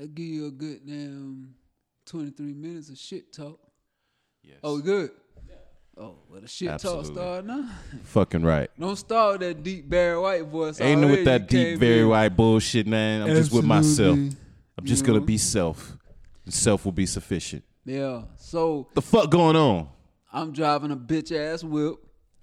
I give you a good damn 23 minutes of shit talk. Yes. Oh, good. Oh, well, the shit Absolutely. talk start now. fucking right. Don't start with that deep Barry White voice. Ain't already. with that deep, in. white bullshit, man. I'm just with myself. I'm just You gonna know? be self. Self will be sufficient. Yeah. So The fuck going on? I'm driving a bitch ass whip.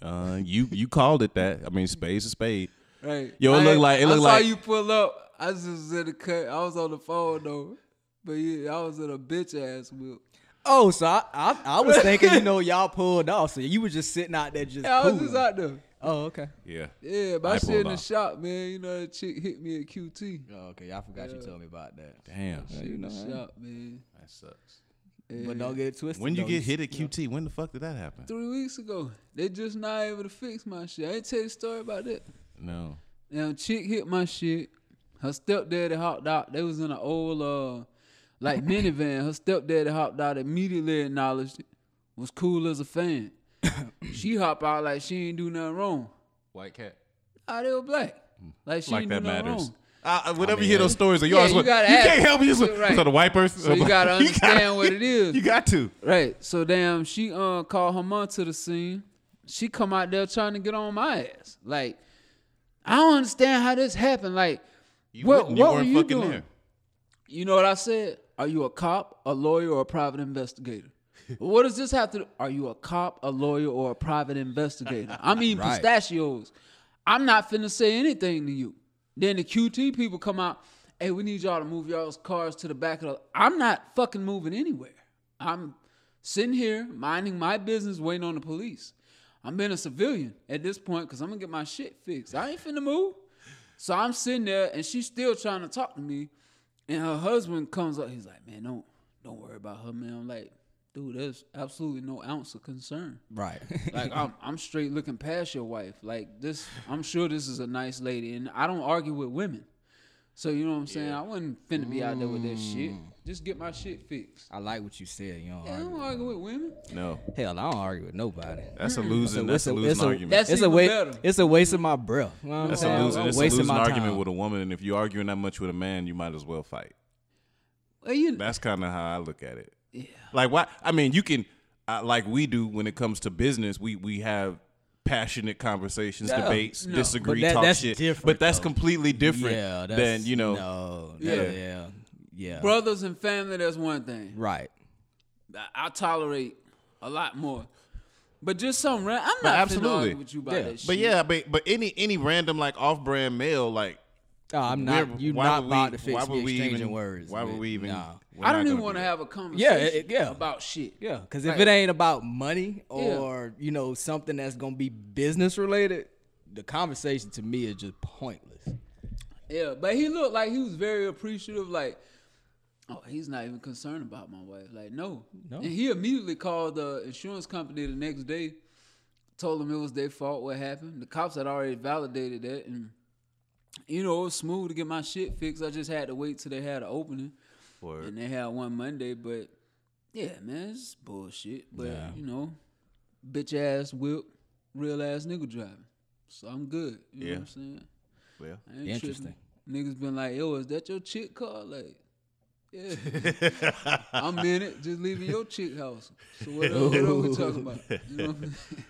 Uh, you you called it that. I mean, spade's a spade. Right. Yo, it I look had- like- it I look saw like- you pull up. I just was in the cut. I was on the phone though. But yeah, I was in a bitch ass whip. Oh, so I, I I was thinking, you know, y'all pulled off, so you were just sitting out there just Yeah, I was cool. just out there. Oh, okay. Yeah. Yeah, my I shit pulled in the off. shop, man. You know that chick hit me at QT. Oh, okay. I forgot you told me about that. Damn. Shit in the shop, man. That sucks. Yeah. But don't get it twisted. When you though. get hit at QT, when the fuck did that happen? Three weeks ago, they just not able to fix my shit. I ain't tell you a story about that. No. Now, chick hit my shit. Her stepdaddy hopped out. They was in an old, uh, like minivan. Her stepdaddy hopped out, immediately acknowledged it. Was cool as a fan. she hop out like she ain't do nothing wrong. White cat. Ah, they were black. Like she Like ain't that do nothing matters. wrong. Uh, whenever you hear those stories, you Yeah, always you want- gotta you can't help me. Just Right. so the white person. So you gotta understand what it is. You got to. Right. So damn, she uh called her mom to the scene. She come out there trying to get on my ass. Like, I don't understand how this happened. Like, You, what wouldn't. you what weren't were you fucking doing? there. You know what I said? Are you a cop, a lawyer, or a private investigator? what does this have to do? Are you a cop, a lawyer, or a private investigator? I mean Right. pistachios. I'm not finna say anything to you. Then the QT people come out, hey, we need y'all to move y'all's cars to the back of the I'm not fucking moving anywhere. I'm sitting here minding my business, waiting on the police. I'm being a civilian at this point because I'm gonna get my shit fixed. I ain't finna move. So I'm sitting there and she's still trying to talk to me. And her husband comes up, he's like, Man, don't don't worry about her, man. I'm like, dude, there's absolutely no ounce of concern. right. Like I'm I'm straight looking past your wife. Like this I'm sure this is a nice lady. And I don't argue with women. So you know what I'm saying? I wasn't finna be out there with that shit. Mm. Just get my shit fixed. I like what you said. You don't Yeah, I argue. don't argue with women. No, Hell, I don't argue with nobody. that's a losing. That's a a- losing it's a- argument. That's it's a even wa- better. It's a waste of my breath. You know what I'm That's a losing. It's a Wasting losing my argument time. with a woman, and if you're arguing that much with a man, you might as well fight. Well, you That's kind of how I look at it. Yeah. Like why? I mean, you can uh, like we do when it comes to business. We we have passionate conversations, Yeah. debates, No. disagree, that- talk that's shit. but that's though. completely different Yeah, that's, than you know. No, Yeah. yeah, yeah, yeah. brothers and family, that's one thing. Right. I, I tolerate a lot more. But just some ran- I'm not absolutely. absolutely with you about Yeah. that shit. But yeah, but but any any random like off-brand male like. Oh, I'm not. we're- You not would about we- to fix why me would we exchanging even- words. Why would we even? Nah. I don't even want to have a conversation it- yeah. about shit. Yeah, because if Right. it ain't about money Yeah. or you know something that's gonna be business related, the conversation to me is just pointless. Yeah, but he looked like he was very appreciative. Like, oh, he's not even concerned about my wife. Like, no. No. And he immediately called the insurance company the next day, told them it was their fault what happened. The cops had already validated that, and you know it was smooth to get my shit fixed. I just had to wait till they had an opening, Word. and they had one Monday. But yeah, man, it's bullshit. But Yeah. you know, bitch ass whip, real ass nigga driving. So I'm good. You know Yeah. what I'm saying? Well, Interesting. tripping. Niggas been like, yo, is that your chick car? Like, yeah. I'm in it, just leaving your chick house. So what, else- what else we talking about? You know what I'm saying?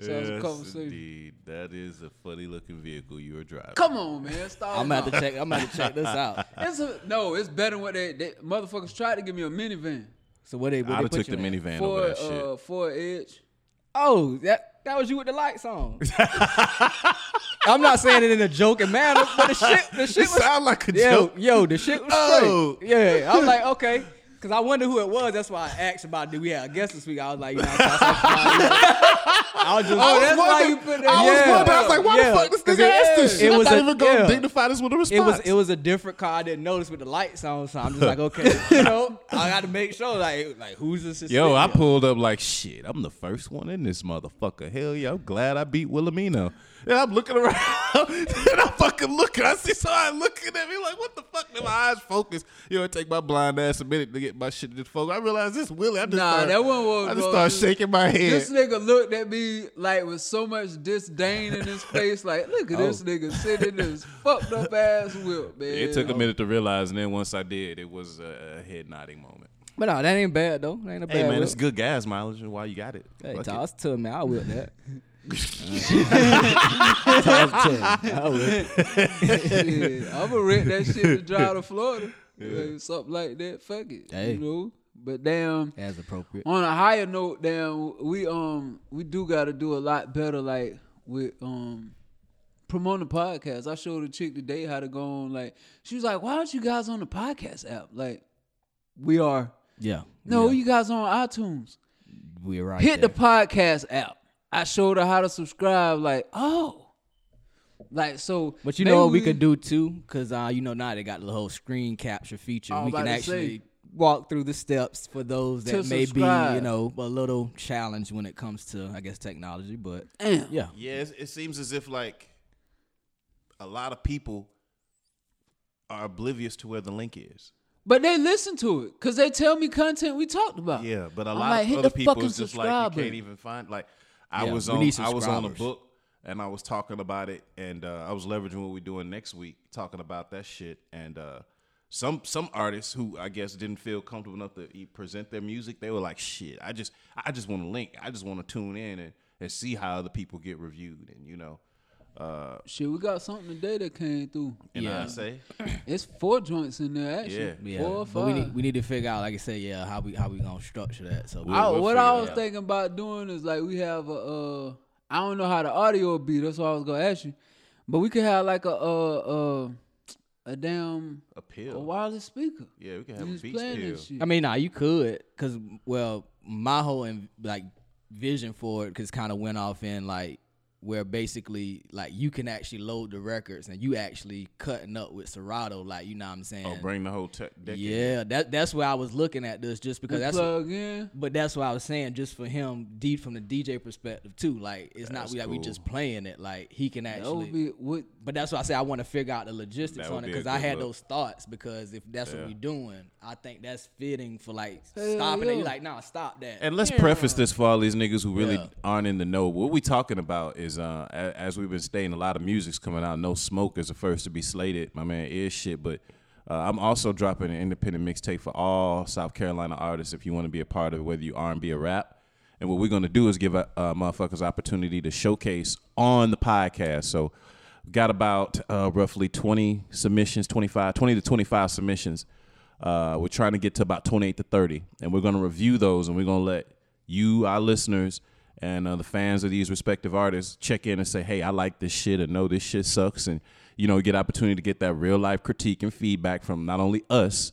So it's a yes, conversation. indeed. That is a funny looking vehicle you are driving. Come on, man. Stop. I'm gonna check. I'm gonna check this out. It's a, no, it's better than what they, they motherfuckers tried to give me a minivan. So what they? What I'd they have took the in? minivan over For that shit. uh for Edge. Oh, that that was you with the lights on. I'm not saying it in a joking manner, but the shit, the shit It was sound like a yo, joke. yo, the shit was Oh. straight. Yeah, I was like, okay. Cause I wonder who it was. That's why I asked about do we have a guest this week. I was like, you know, what I'm saying? I was just, Oh, that's why you put that. I was Yeah. wondering. I was like, why Yeah. the fuck this 'Cause nigga it- asked this it shit? was I'm not a- even gonna yeah. dignify this with a response. it was it was a different car I didn't notice with the lights on, so I'm just like, okay, you know, I got to make sure like like who's this? Yo, I pulled up like shit. I'm the first one in this motherfucker. Hell yeah, I'm glad I beat Wilhelmino. And I'm looking around, and I'm fucking looking. I see somebody looking at me like, what the fuck? Did my eyes focus? You know, it take my blind ass a minute to get my shit to focus. I realized this Willie. I just Nah, started, that wasn't what I just started shaking my head. This nigga looked at me like with so much disdain in his face. Like, look at this oh. nigga sitting in his fucked up ass whip, man. It took a minute to realize, and then once I did, it was a head nodding moment. But no, that ain't bad though. That ain't a bad. Hey man, whip. it's good gas mileage. Why you got it? Hey, Fuck it. toss to me. I will that. Shit, I'm gonna rent that shit to drive to Florida. Like, something like that. Fuck it. Hey. You know? But damn, As appropriate. on a higher note, damn, we um we do gotta do a lot better like with um promoting the podcast. I showed a chick today how to go on like she was like, Why aren't you guys on the podcast app? Like, we are. Yeah. No, yeah. you guys on iTunes. we're right. Hit there. the podcast app. I showed her how to subscribe, like, oh. Like so But you know what we could do too, because uh, you know now they got the whole screen capture feature. We can actually say. walk through the steps for those that may be, you know, a little challenge when it comes to, I guess, technology. But Damn. yeah, Yeah, it, it seems as if like a lot of people are oblivious to where the link is. But they listen to it because they tell me content we talked about. Yeah, but a I'm lot like, of other people fucking is just like you can't even find. Like I Yeah, was on, I was on a book and I was talking about it, and uh, I was leveraging what we're doing next week, talking about that shit. And uh, some some artists who I guess didn't feel comfortable enough to present their music, they were like, "Shit, I just I just want to link. I just want to tune in and, and see how other people get reviewed." And you know, uh, Shit, we got something today that came through. and Yeah. I say, It's four joints in there actually. Yeah. yeah. Four or but we need we need to figure out, like I said, yeah, how we how we gonna structure that. So We'll- I, we'll what I was out. thinking about doing is like we have a uh I don't know how the audio will be. That's what I was gonna ask you, but we could have like a uh uh a damn a pill, a pill. wireless speaker. Yeah, we can You have a just beats pill. this shit. I mean, nah, you could, cause well, my whole in, like vision for it, cause kind of went off in like where basically like you can actually load the records and you actually cutting up with Serato, like you know what I'm saying? Oh, bring the whole tech deck. in. yeah, that that's where I was looking at this, just because You that's. plug in. But that's what I was saying, just for him, D from the DJ perspective too. Like it's not That's we like we just playing it. Like he can That actually. would be what But that's why I say I want to figure out the logistics on it because I had look. those thoughts. Because if that's Yeah. what we're doing, I think that's fitting for like Hell stopping it. You're like, nah, stop that. And let's preface this for all these niggas who really Yeah. aren't in the know. What we talking about is, uh, as we've been stating, a lot of music's coming out. No Smoke is the first to be slated. My man is shit, but uh, I'm also dropping an independent mixtape for all South Carolina artists. If you want to be a part of it, whether you R&B or rap, and what we're gonna do is give uh, uh, motherfuckers opportunity to showcase on the podcast. So, got about uh, roughly 20 submissions, 25, 20 to 25 submissions. Uh, we're trying to get to about 28 to 30, and we're going to review those, and we're going to let you, our listeners, and uh, the fans of these respective artists check in and say, "Hey, I like this shit," and no, this shit sucks, and you know, get opportunity to get that real life critique and feedback from not only us,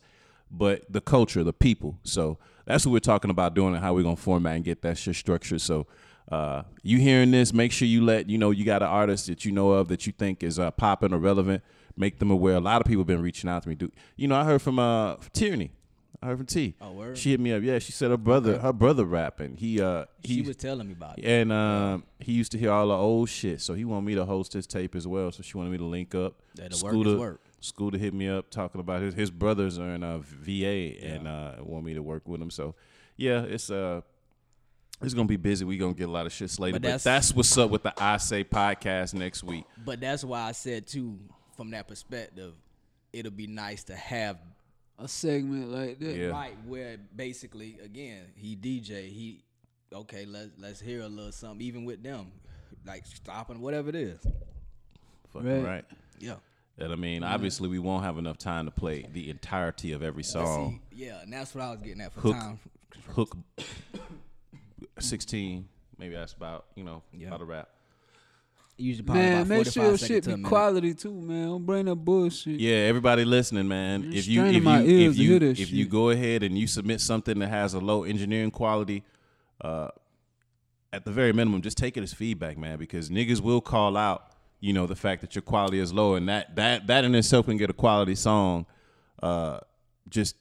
but the culture, the people. So that's what we're talking about doing, and how we're gonna format and get that shit structured. So. Uh, you hearing this? Make sure you let you know you got an artist that you know of that you think is uh, popping or relevant. Make them aware. A lot of people have been reaching out to me. Do you know? I heard from uh Tierney. I heard from T. Oh, word? She hit me up. Yeah, she said her brother, her brother rapping. He uh he she was telling me about it. and um he used to hear all the old shit, so he wanted me to host his tape as well. So she wanted me to link up. That'll work is work. Scooter hit me up talking about his his brothers are in uh, VA and uh want me to work with him. So yeah, it's uh it's gonna be busy. We gonna get a lot of shit slated. But But that's- that's, what's up with the I Say podcast next week. But that's why I said too, from that perspective, it'll be nice to have a segment like that. Yeah. right where basically again he DJ he okay let's let's hear a little something even with them like stopping whatever it is Fucking Right. right. yeah And I mean, obviously, we won't have enough time to play the entirety of every song. see, yeah and that's what I was getting at for Hook. time Hook, sixteen, maybe that's about you know Yeah. about a rap. Usually probably Man, about make sure your shit be minute. quality too, man. Don't bring that bullshit. Yeah, everybody listening, man. I'm If you if my you ears if you hear that if you go ahead and you submit something that has a low engineering quality, uh, at the very minimum, just take it as feedback, man, because niggas will call out, you know, the fact that your quality is low, and that that that in itself can get a quality song, uh, just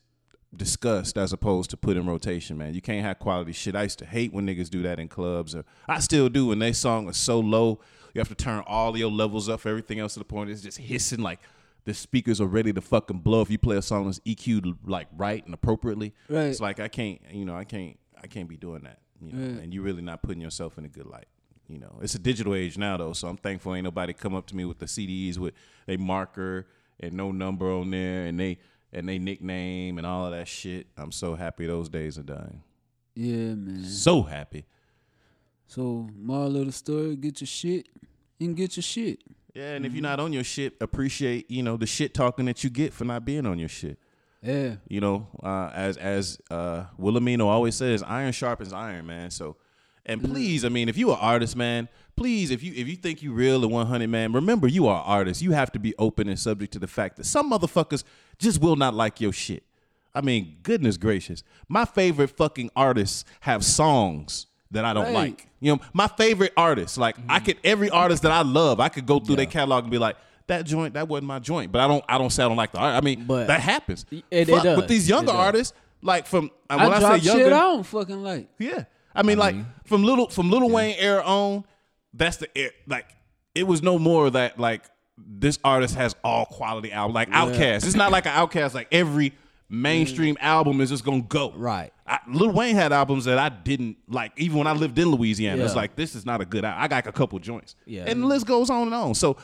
discussed as opposed to put in rotation, man. You can't have quality shit. I used to hate when niggas do that in clubs, or I still do when they song is so low, you have to turn all your levels up for everything else to the point it's just hissing like the speakers are ready to fucking blow if you play a song that's EQ'd like right and appropriately. Right. It's like I can't, you know, I can't, I can't be doing that. You know, Right. and you're really not putting yourself in a good light. you know, it's a digital age now though, so I'm thankful ain't nobody come up to me with the CDs with a marker and no number on there and they and they nickname and all of that shit. I'm so happy those days are dying. Yeah, man. So happy. So moral of the story: get your shit and get your shit. Yeah, and if you're not on your shit, appreciate you know the shit talking that you get for not being on your shit. Yeah. You know, uh, as as uh, Wilhelmino always says, iron sharpens iron, man. So, and please, I mean, if you are an artist, man, please, if you if you think you real and 100, man, remember you are artist. You have to be open and subject to the fact that some motherfuckers just will not like your shit. I mean, goodness gracious, my favorite fucking artists have songs that I don't Right. like. You know, my favorite artists, like I could every artist that I love, I could go through their catalog and be like. That joint, that wasn't my joint, but I don't, I don't say I don't like the art. I mean, But- that happens. It- it Fuck, does. with these younger artists, like from uh, I when I, drop say younger, shit I don't fucking like. yeah. I mean, like from little from Lil Wayne era on, that's the era, like it was no more that like this artist has all quality album like Outkast. It's not like an Outkast like every mainstream mm. album is just gonna go Right. I, Lil Wayne had albums that I didn't like, even when I lived in Louisiana. It's like this is not a good. I got a couple joints, Yeah. and the list goes on and on. So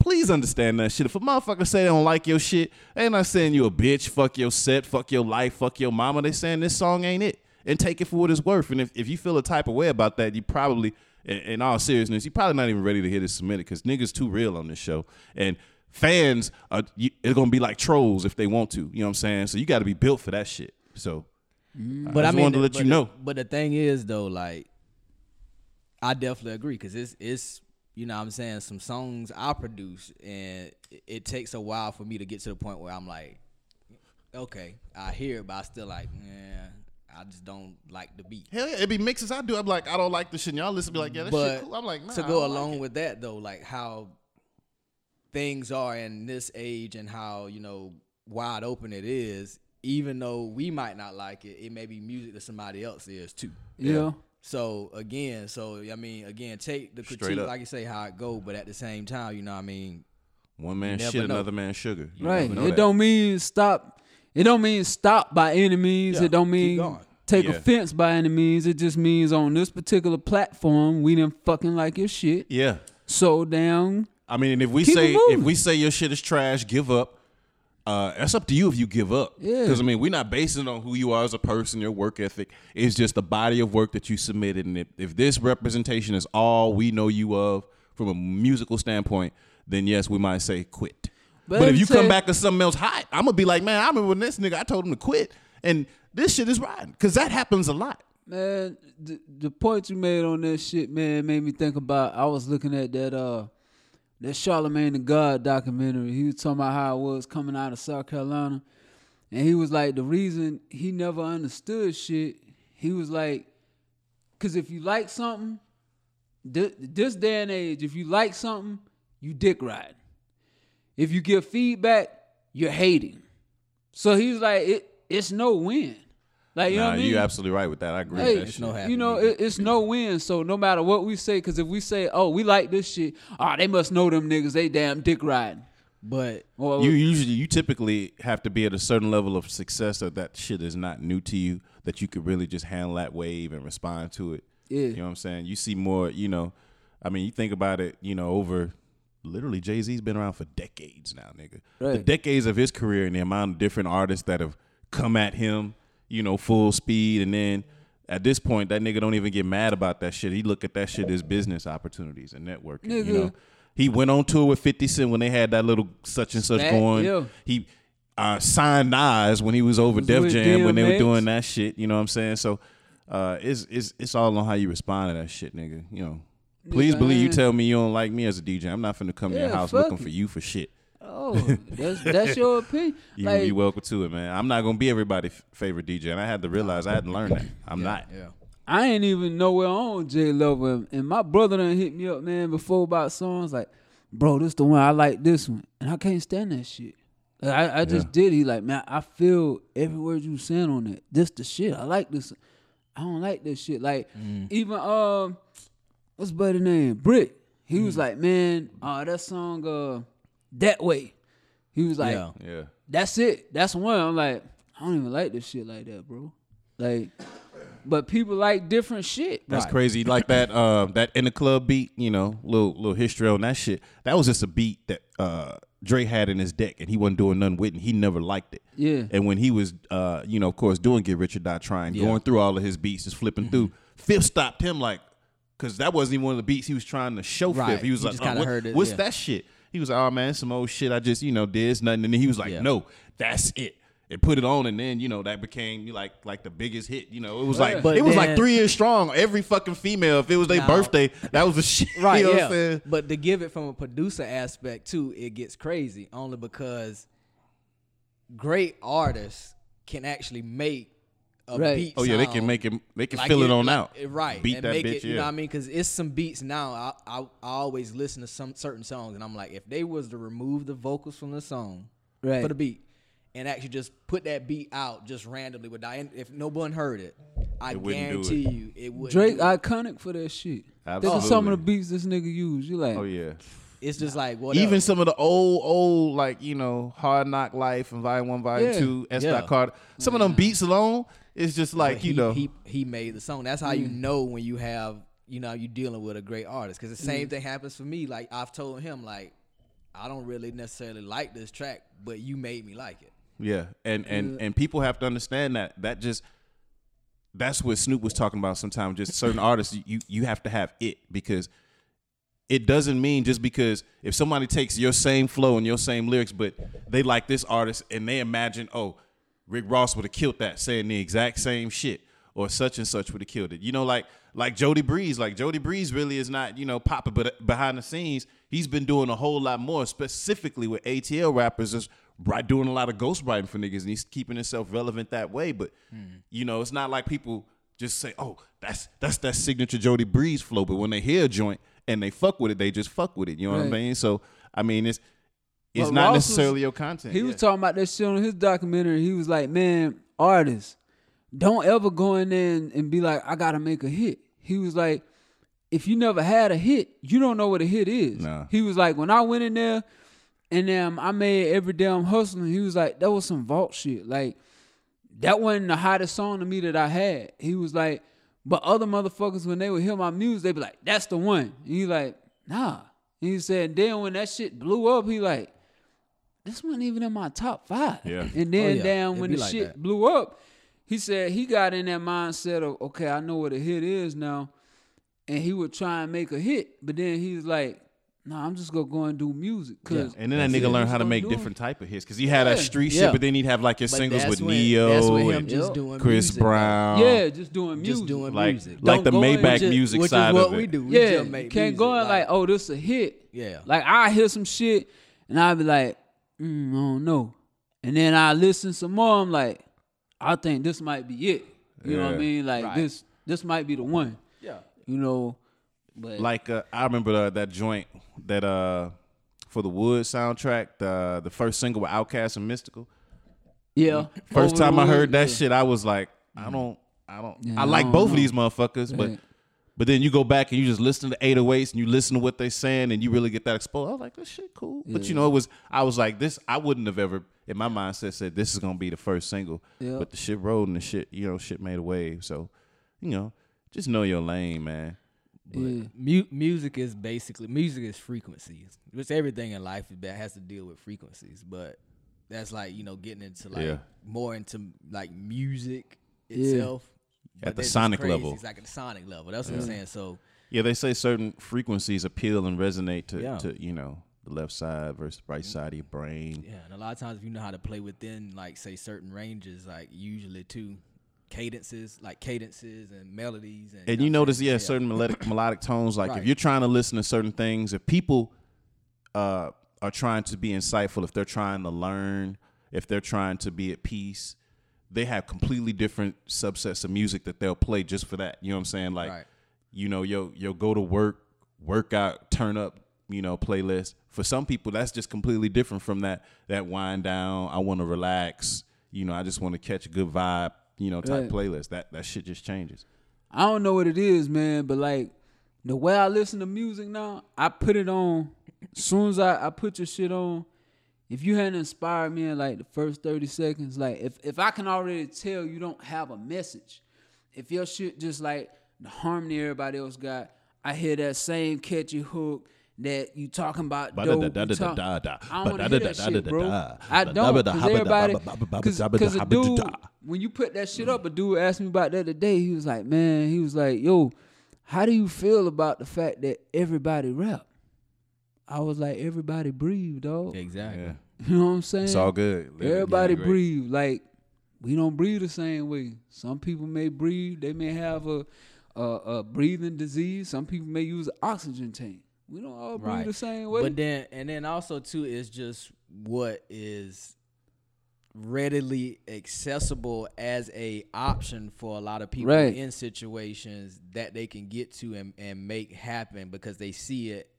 please understand that shit. If a motherfucker say they don't like your shit, they not saying you a bitch, fuck your set, fuck your life, fuck your mama. They saying this song ain't it, and take it for what it's worth. And if, if you feel a type of way about that, you probably, in, in all seriousness, you probably not even ready to hear this submitted because niggas too real on this show and. Fans are you, it's gonna be like trolls if they want to. You know what I'm saying? So you got to be built for that shit. So mm. But I I, just mean, wanted to let but you the- know. But the thing is, though, like, I definitely agree because it's it's you know what I'm saying some songs I produce and it, it takes a while for me to get to the point where I'm like, okay, I hear it, but I still like, yeah, I just don't like the beat. Hell yeah, it be mixes I do. I'm like, I don't like the shit. And y'all listen, be like, yeah, that but shit cool. I'm like, nah, to I go don't along like it. with that though, like how things are in this age and how you know wide open it is. Even though we might not like it, it may be music that somebody else is too. Yeah. So again, so I mean, again, take the Straight critique up. like you say how it go, but at the same time, you know, what I mean, one man never shit, know. another man sugar. You Right. It that. don't mean stop. It don't mean stop by any means. Yeah, it don't mean take Yeah. offense by any means. It just means on this particular platform, we didn't fucking like your shit. Yeah. So down. I mean, if we Keep it say if we say your shit is trash, give up. Uh, that's up to you if you give up. Yeah. Because I mean, we're not basing it on who you are as a person, your work ethic. It's just the body of work that you submitted, and if, if this representation is all we know you of from a musical standpoint, then yes, we might say quit. But, But if you come back with something else hot, I'm gonna be like, man, I remember when this nigga I told him to quit, and this shit is riding because that happens a lot. Man, the, the point you made on that shit, man, made me think about. I was looking at that uh that Charlemagne the God documentary. He was talking about how it was coming out of South Carolina, and he was like, the reason he never understood shit. He was like, because if you like something, thi- this day and age, if you like something, you dick ride. If you give feedback, you're hating. So he was like, it, it's no win. Like you know nah, what I mean? you're absolutely right with that. I agree Hey, with that shit. no you know, it, it's no win. So no matter what we say, because if we say, "Oh, we like this shit," ah, they must know them niggas. They damn dick riding. but Or you usually you typically have to be at a certain level of success that that shit is not new to you that you could really just handle that wave and respond to it Yeah. you know what i'm saying you see more you know i mean you think about it you know over literally jay-z's been around for decades now nigga the decades of his career and the amount of different artists that have come at him you know full speed and then at this point that nigga don't even get mad about that shit he look at that shit as business opportunities and networking you know he went on tour with 50 Cent when they had that little such and such That- going. yeah. He uh, signed Nas when he was over Was Def Jam when they were doing that shit. You know what I'm saying? So uh, it's it's it's all on how you respond to that shit, nigga. You know. Please Yeah, believe you tell me you don't like me as a DJ. I'm not finna come to your house looking it. for you for shit. Oh, that's that's your opinion. You like, you welcome to it, man. I'm not gonna be everybody's favorite DJ, and I had to realize I had to learn that. I'm not. yeah, I ain't even nowhere on J Lover, and my brother done hit me up, man, before about songs like, bro, this the one I like this one, and I can't stand that shit. Like, I, I just did. He like, man, I feel every word you saying on it. This the shit. I like this. I don't like this shit. Like even um, what's buddy name? Brick. He was like, man, uh, that song, uh, that way. He was like, Yeah. Yeah. that's it. That's one. I'm like, I don't even like this shit like that, bro. Like, but people like different shit. That's Right. crazy. Like that uh, that in the club beat, you know, little little history on that shit. That was just a beat that uh, Dre had in his deck, and he wasn't doing nothing with, it. and he never liked it. Yeah. And when he was, uh, you know, of course, doing Get Rich or Die Trying, Yeah. Going through all of his beats, just flipping through, Fifth stopped him like, because that wasn't even one of the beats he was trying to show Right. Fifth. He was You like, just "Oh, what- heard it, what's yeah. that shit? He was like, oh man, some old shit. I just, you know, did it's nothing. And then he was like, Yeah. no, that's it. It put it on, and then you know that became like like the biggest hit. You know, it was like But it was like three years strong. Every fucking female, if it was their birthday, that was the shit. Right, you know yeah. what I'm saying? But to give it from a producer aspect too, it gets crazy only because great artists can actually make a Right. beat. Oh yeah, they can make it. They can like fill it, it- on like- out. it- right? Beat and that make bitch. It, you know what I mean? Because it's some beats now. I, I I always listen to some certain songs, and I'm like, if they was to remove the vocals from the song Right. for the beat, and actually just put that beat out just randomly without if no one heard it, I It guarantee it. you it would. Drake iconic for that shit. Think of some of the beats this nigga used. You like, Oh yeah. It's just like whatever. Even some of the old, old, like you know, Hard Knock Life and Volume One, Volume Yeah. Two, S. Yeah. Dot Carter. Some of them mm-hmm. beats alone is just like But you he, know. he he made the song. That's how you mm. know when you have you know you're dealing with a great artist. Because the same mm. thing happens for me. Like I've told him, like I don't really necessarily like this track, but you made me like it. Yeah, and and and people have to understand that that just that's what Snoop was talking about. Sometimes just certain artists, you you have to have it because it doesn't mean just because if somebody takes your same flow and your same lyrics, but they like this artist and they imagine, oh, Rick Ross would have killed that saying the exact same shit, or such and such would have killed it. You know, like like Jody Breeze, like Jody Breeze really is not you know popping, but behind the scenes, he's been doing a whole lot more, specifically with ATL rappers, just right doing a lot of ghostwriting for niggas, and he's keeping himself relevant that way. But hmm. you know, it's not like people just say, oh, that's that's that signature Jody Breeze flow, but when they hear a joint and they fuck with it, they just fuck with it. You know what I Right. mean? So I mean, it's it's not Ross was- necessarily your content. He was talking about that shit on his documentary. He was like, man, artists, don't ever go in there and, and be like, I gotta make a hit. He was like, if you never had a hit, you don't know what a hit is. Nah. He was like, when I went in there and um, I made every day I'm hustling, he was like, that was some vault shit. Like, that wasn't the hottest song to me that I had. He was like, but other motherfuckers, when they would hear my music, they'd be like, that's the one. And he like, nah. And he said, then when that shit blew up, he like, this wasn't even in my top five. Yeah. And oh, then Oh, yeah. down It'd when the like shit that. blew up, he said he got in that mindset of, okay, I know what a hit is now. And he would try and make a hit. But then he was like, nah, I'm just gonna go and do music. Cause And then that nigga it. learned how to make do it. different type of hits because he had that street Yeah. shit, but then he'd have like his But singles with when- Ne-Yo That's with him and just doing Chris music. Brown. Yeah, just doing music. just doing like music. like the Don't go Maybach Which is- music which side is what of it. we do. We yeah, just make can't music, go in like, oh, this a hit. Yeah. Like I hear some shit and I'll be like, mm, I don't know. And then I listen some more. I'm like, I think this might be it. You know what I mean? Like Right. this, this might be the one. yeah. You know, but Like uh, I remember uh, that joint that uh for the Wood soundtrack, the the first single with Outkast and Mystikal. yeah. First Over time I heard that yeah. shit, I was like, I don't, I don't, Yeah, I I like don't both of these motherfuckers, Right. but then you go back and you just listen to 808s and you listen to what they're saying and you really get that exposure. I was like, this shit cool. But you know, it was I was like, this I wouldn't have ever in my mindset said this is gonna be the first single. Yeah. But the shit rolled and the shit, you know, shit made a wave. So, you know, just know your lane, man. Yeah. Mu- music is basically music is frequencies. Which everything in life that has to deal with frequencies, but that's like you know getting into like Yeah. more into like music Yeah. itself. At the sonic level. It's like at the sonic level. That's what I'm saying. So Yeah, they say certain frequencies appeal and resonate to, Yeah. to you know, the left side versus right side of your brain. yeah, and a lot of times if you know how to play within like say certain ranges, like usually too cadences, like cadences and melodies, and, And you notice, saying? yeah, certain melodic melodic tones. Like if you're trying to listen to certain things, if people uh, are trying to be insightful, if they're trying to learn, if they're trying to be at peace, they have completely different subsets of music that they'll play just for that. You know what I'm saying? Like, Right. you know, yo, yo, go to work, workout, turn up, you know, playlist. For some people, that's just completely different from that that wind down. I want to relax. You know, I just want to catch a good vibe. You know, type Right. playlist. That that shit just changes. I don't know what it is, man, but like the way I listen to music now, I put it on. As soon as I, I put your shit on, if you hadn't inspired me in like the first 30 seconds, like if, if I can already tell you don't have a message, if your shit just like the harmony everybody else got, I hear that same catchy hook that you talking about dope. you talk- I don't want to hear that shit, bro. I don't, because everybody, because a dude, when you put that shit up, a dude asked me about that today. He was like, man, he was like, yo, how do you feel about the fact that everybody rap? I was like, everybody breathe, dog. Exactly. Yeah. You know what I'm saying? It's all good. Living- Everybody living breathe. Like we don't breathe the same way. Some people may breathe. They may have a a, a breathing disease. Some people may use an oxygen tank. We don't all breathe Right. the same way. But then and then also too is just what is readily accessible as a option for a lot of people Right. in situations that they can get to and, and make happen because they see it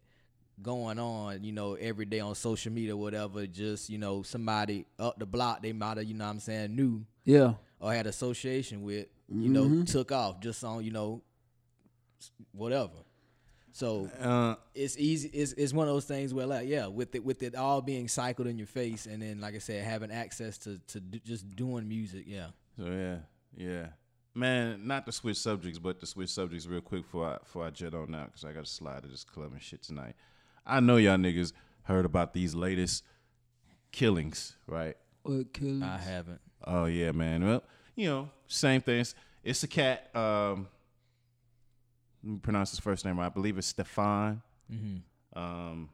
going on, you know, every day on social media or whatever, just, you know, somebody up the block they might have, you know what I'm saying, knew yeah, or had association with, you know, took off just on, you know, whatever. So Uh, it's easy. It's, it's one of those things where like yeah, with it with it all being cycled in your face, and then like I said, having access to to do, just doing music. Yeah, So yeah, yeah, man. Not to switch subjects, but to switch subjects real quick for I before I jet on out because I got to slide to this club and shit tonight. I know y'all niggas heard about these latest killings, right? what killers? I haven't. Oh yeah, man. Well, you know, same things. It's a cat. Um, let me pronounce his first name right. I believe it's Stephon. Mm-hmm. Um,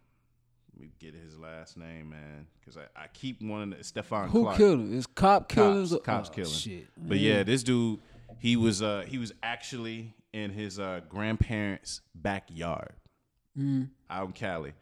let me get his last name, man, because I, I keep wanting to Stephon. Who Clark. killed him? It's cop killers. Cops, cops oh, killing. Shit. But yeah, this dude, he was uh he was actually in his uh grandparents' backyard Mm. out in Cali,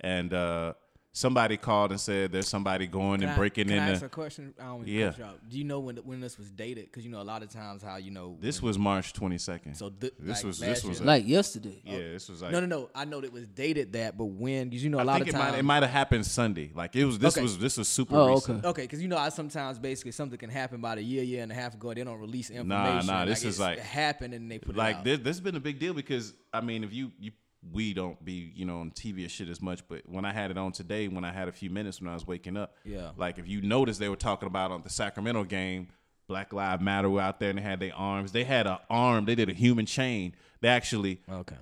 and uh somebody called and said there's somebody going and breaking can in I the. ask a question? I don't Yeah. cut you. Do you know when when this was dated? Because you know a lot of times how you know This when- was March 22nd. so th- this like was this was year. Like yesterday. yeah this was like no no no. I know that it was dated that, but when because you know a I lot think of it times might it might have happened Sunday. Like it was this Okay. was this was super Oh, recent. okay. Okay, because you know, I sometimes basically something can happen about a year, year and a half ago. They don't release information. nah, nah. this it's- is like- happened and they put it like this this has been a big deal because I mean if you you we don't be you know on TV or shit as much, but when I had it on today, when I had a few minutes when I was waking up, Yeah. like if you notice they were talking about on the Sacramento game, Black Lives Matter were out there and they had their arms. They had a arm. They did a human chain. They actually Okay.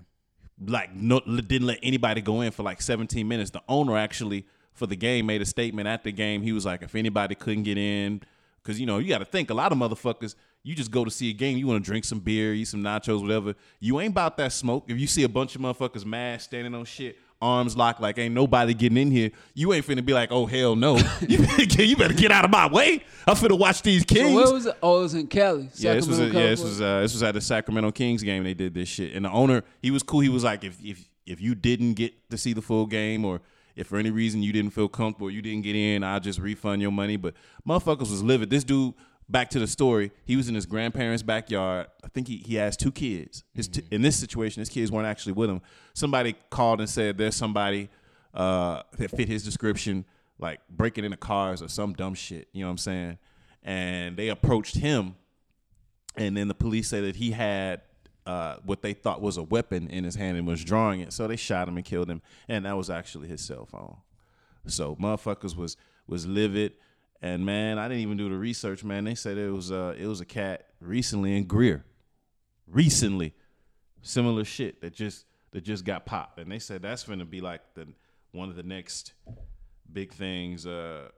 like no, didn't let anybody go in for like 17 minutes. The owner actually for the game made a statement at the game. He was like, if anybody couldn't get in, because you know you got to think a lot of motherfuckers. You just go to see a game. You want to drink some beer, eat some nachos, whatever. You ain't about that smoke. If you see a bunch of motherfuckers mad standing on shit, arms locked, like ain't nobody getting in here, you ain't finna be like, oh hell no. you, better get, you better get out of my way. I'm finna watch these Kings. So where was it? Oh, it was in Cali. Yeah, this was a, yeah, this was uh, this was at the Sacramento Kings game. They did this shit, and the owner he was cool. He was like, if if if you didn't get to see the full game, or if for any reason you didn't feel comfortable, you didn't get in, I'll just refund your money. But motherfuckers was livid. This dude, back to the story, he was in his grandparents' backyard. I think he he has two kids. His t- in this situation, his kids weren't actually with him. Somebody called and said there's somebody uh, that fit his description, like breaking into cars or some dumb shit. You know what I'm saying? And they approached him and then the police say that he had uh, what they thought was a weapon in his hand and was drawing it. So they shot him and killed him, and that was actually his cell phone. So motherfuckers was was livid, and man, I didn't even do the research. Man, they said it was uh, it was a cat recently in Greer, recently, similar shit that just that just got popped, and they said that's gonna be like the one of the next big things. Uh,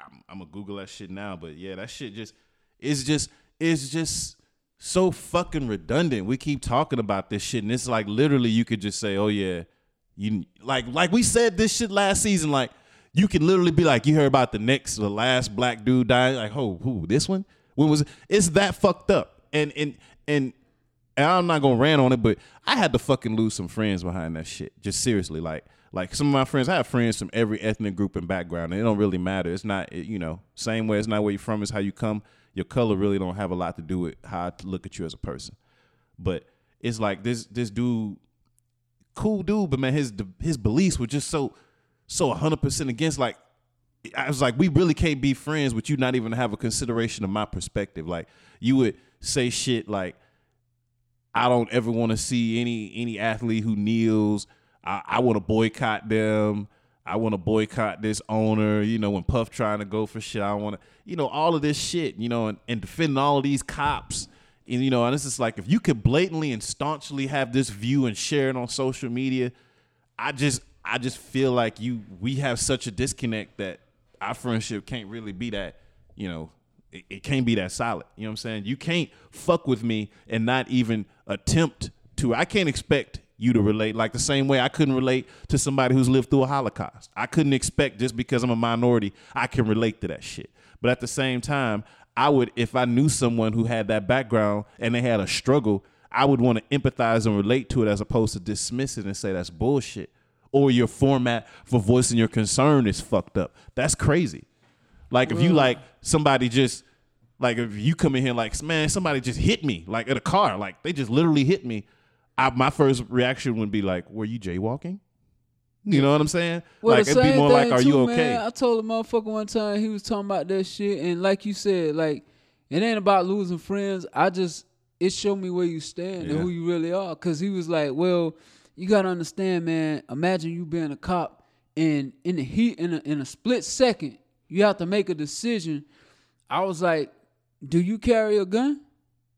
I'm, I'm gonna Google that shit now, but yeah, that shit just is just it's just so fucking redundant. We keep talking about this shit, and it's like literally you could just say, "Oh yeah, you like like we said this shit last season." Like you can literally be like, "You heard about the next, the last black dude dying. Like, oh, who this one? When was it? It's that fucked up, and and and. And I'm not gonna rant on it, but I had to fucking lose some friends behind that shit. Just seriously, like like some of my friends, I have friends from every ethnic group and background, and it don't really matter. It's not you know same way. It's not where you're from. It's how you come. Your color really don't have a lot to do with how I look at you as a person. But it's like this this dude, cool dude, but man, his his beliefs were just so so 100 percent against. Like I was like, we really can't be friends with you not even have a consideration of my perspective. Like you would say shit like. I don't ever want to see any any athlete who kneels. I, I want to boycott them. I want to boycott this owner. You know, when Puff trying to go for shit, I want to, you know, all of this shit. You know, and, and defending all of these cops And you know, and it's just like if you could blatantly and staunchly have this view and share it on social media, I just I just feel like you we have such a disconnect that our friendship can't really be that, you know, it, it can't be that solid. You know what I'm saying? You can't fuck with me and not even attempt to. I can't expect you to relate like the same way I couldn't relate to somebody who's lived through a Holocaust. I couldn't expect just because I'm a minority, I can relate to that shit. But at the same time, I would if I knew someone who had that background and they had a struggle, I would want to empathize and relate to it as opposed to dismiss it and say that's bullshit. Or your format for voicing your concern is fucked up. That's crazy. Like if you like somebody just like if you come in here like man somebody just hit me like in a car like they just literally hit me. I, my first reaction would be like, "Were you jaywalking?" You know what I'm saying? Well, like the it'd be same more like, thing, "Are you too, okay?" Man, I told a motherfucker one time he was talking about that shit, and like you said, like it ain't about losing friends. I just it showed me where you stand Yeah. and who you really are. Cause he was like, "Well, you gotta understand, man. Imagine you being a cop, and in the heat, in a in a split second, you have to make a decision." I was like, "Do you carry a gun?"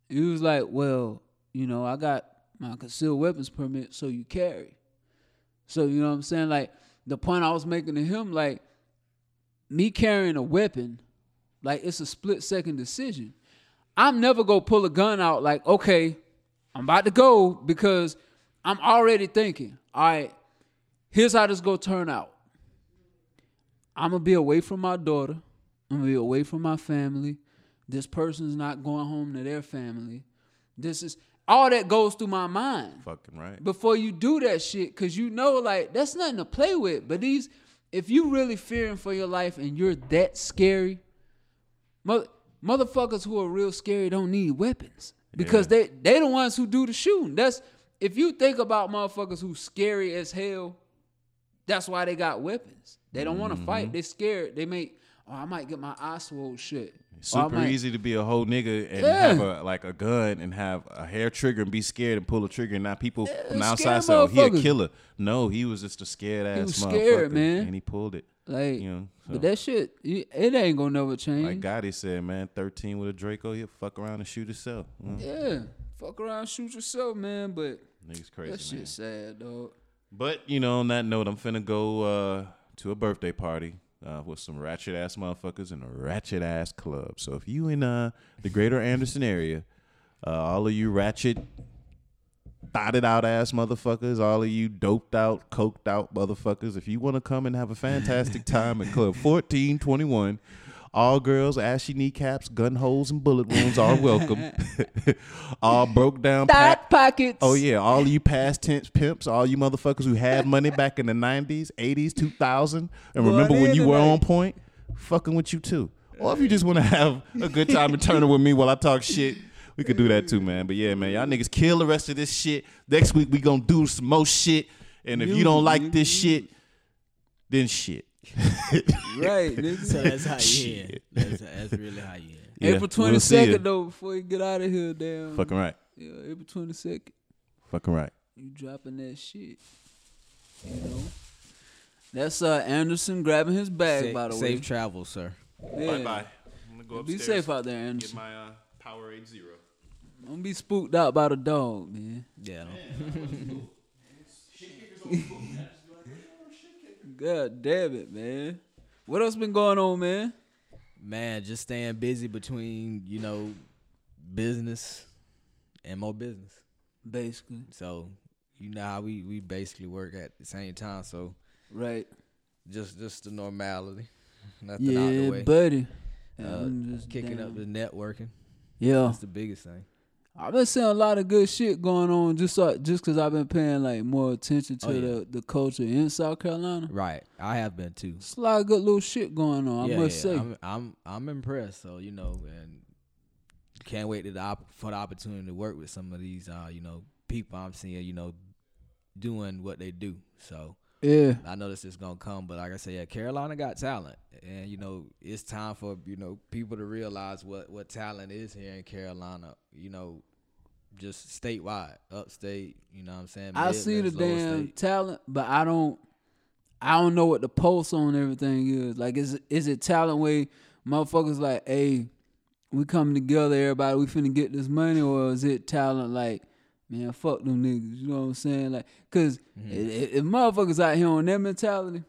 He was like, "Well, you know, I got my concealed weapons permit, so you carry." So you know what I'm saying? Like the point I was making to him, like me carrying a weapon, like it's a split second decision. I'm never gonna pull a gun out like, okay, I'm about to go because I'm already thinking, all right, here's how this gonna turn out. I'm gonna be away from my daughter. I'm gonna be away from my family. This person's not going home to their family. This is all that goes through my mind Fucking right. before you do that shit because you know like that's nothing to play with but these if you really fearing for your life and you're that scary mother, motherfuckers who are real scary don't need weapons because they they the ones who do the shooting that's if you think about motherfuckers who scary as hell that's why they got weapons they don't want to Mm-hmm. fight they scared they make oh i might get my eye swole shit Super might- easy to be a whole nigga and Yeah. have a like a gun and have a hair trigger and be scared and pull a trigger. And now people from outside say, "Oh, he a killer." No, he was just a scared ass was motherfucker, scared, man. and he pulled it. like You know, so. but that shit it it ain't gonna never change Like Gotti said, man, thirteen with a Draco, he'll fuck around and shoot himself. Mm, Yeah, fuck around, shoot yourself, man. But Niggas that crazy, man. shit sad, dog. But you know, on that note, I'm finna go uh, to a birthday party uh, with some ratchet ass motherfuckers in a ratchet ass club. So if you in uh, the Greater Anderson area, uh, all of you ratchet, thotted out ass motherfuckers, all of you doped out, coked out motherfuckers, if you want to come and have a fantastic time at Club 1421. All girls, ashy kneecaps, gun holes, and bullet wounds are welcome. all broke down. Dot pockets. Oh yeah, all you past tense pimps, all you motherfuckers who had money back in the nineties, eighties, two thousand, and Boy, remember when you were on point, fucking with you too. Or if you just want to have a good time and turn it with me while I talk shit, we could do that too, man. But yeah, man, y'all niggas kill the rest of this shit. Next week we gonna do some more shit, and if you don't like this shit, then shit. right, nigga. So that's how you Shit. end. That's, that's really how you end. Yeah, April we'll twenty see ya. second though. Before you get out of here, damn. Fucking right. Yeah, April twenty second. Fucking right. You dropping that shit. You know. That's uh Anderson grabbing his bag. Safe, by the way. safe travel, sir. Yeah. Bye bye. I'm gonna go upstairs. Be safe out there, Anderson. Get my uh, Powerade Zero. Don't be spooked out by the dog, man. Yeah. God damn it, man. What else been going on, man? Man, just staying busy between, you know, business and more business. Basically, So, you know how we, we basically work at the same time. So, right? just just the normality. Nothing out the Yeah, way. buddy. Uh, Kicking down. up the networking. Yeah, That's the biggest thing. I've been seeing a lot of good shit going on just so, just because I've been paying like more attention to Oh, yeah. the, the culture in South Carolina. Right. I have been too. It's a lot of good little shit going on. I must say. I'm, I'm I'm impressed. So you know, and can't wait to the op- for the opportunity to work with some of these, uh, you know, people I'm seeing, you know, doing what they do. So yeah, I know this is gonna come, but like I said, yeah, Carolina got talent, and you know, it's time for you know people to realize what what talent is here in Carolina. You know, just statewide, upstate. You know what I'm saying? I see the damn state. talent, but I don't. I don't know what the pulse on everything is. Like, is is it talent way motherfuckers like, hey, we coming together, everybody, we finna get this money, or is it talent like, man, fuck them niggas? You know what I'm saying? Like, cause Mm-hmm. if, if motherfuckers out here on that mentality,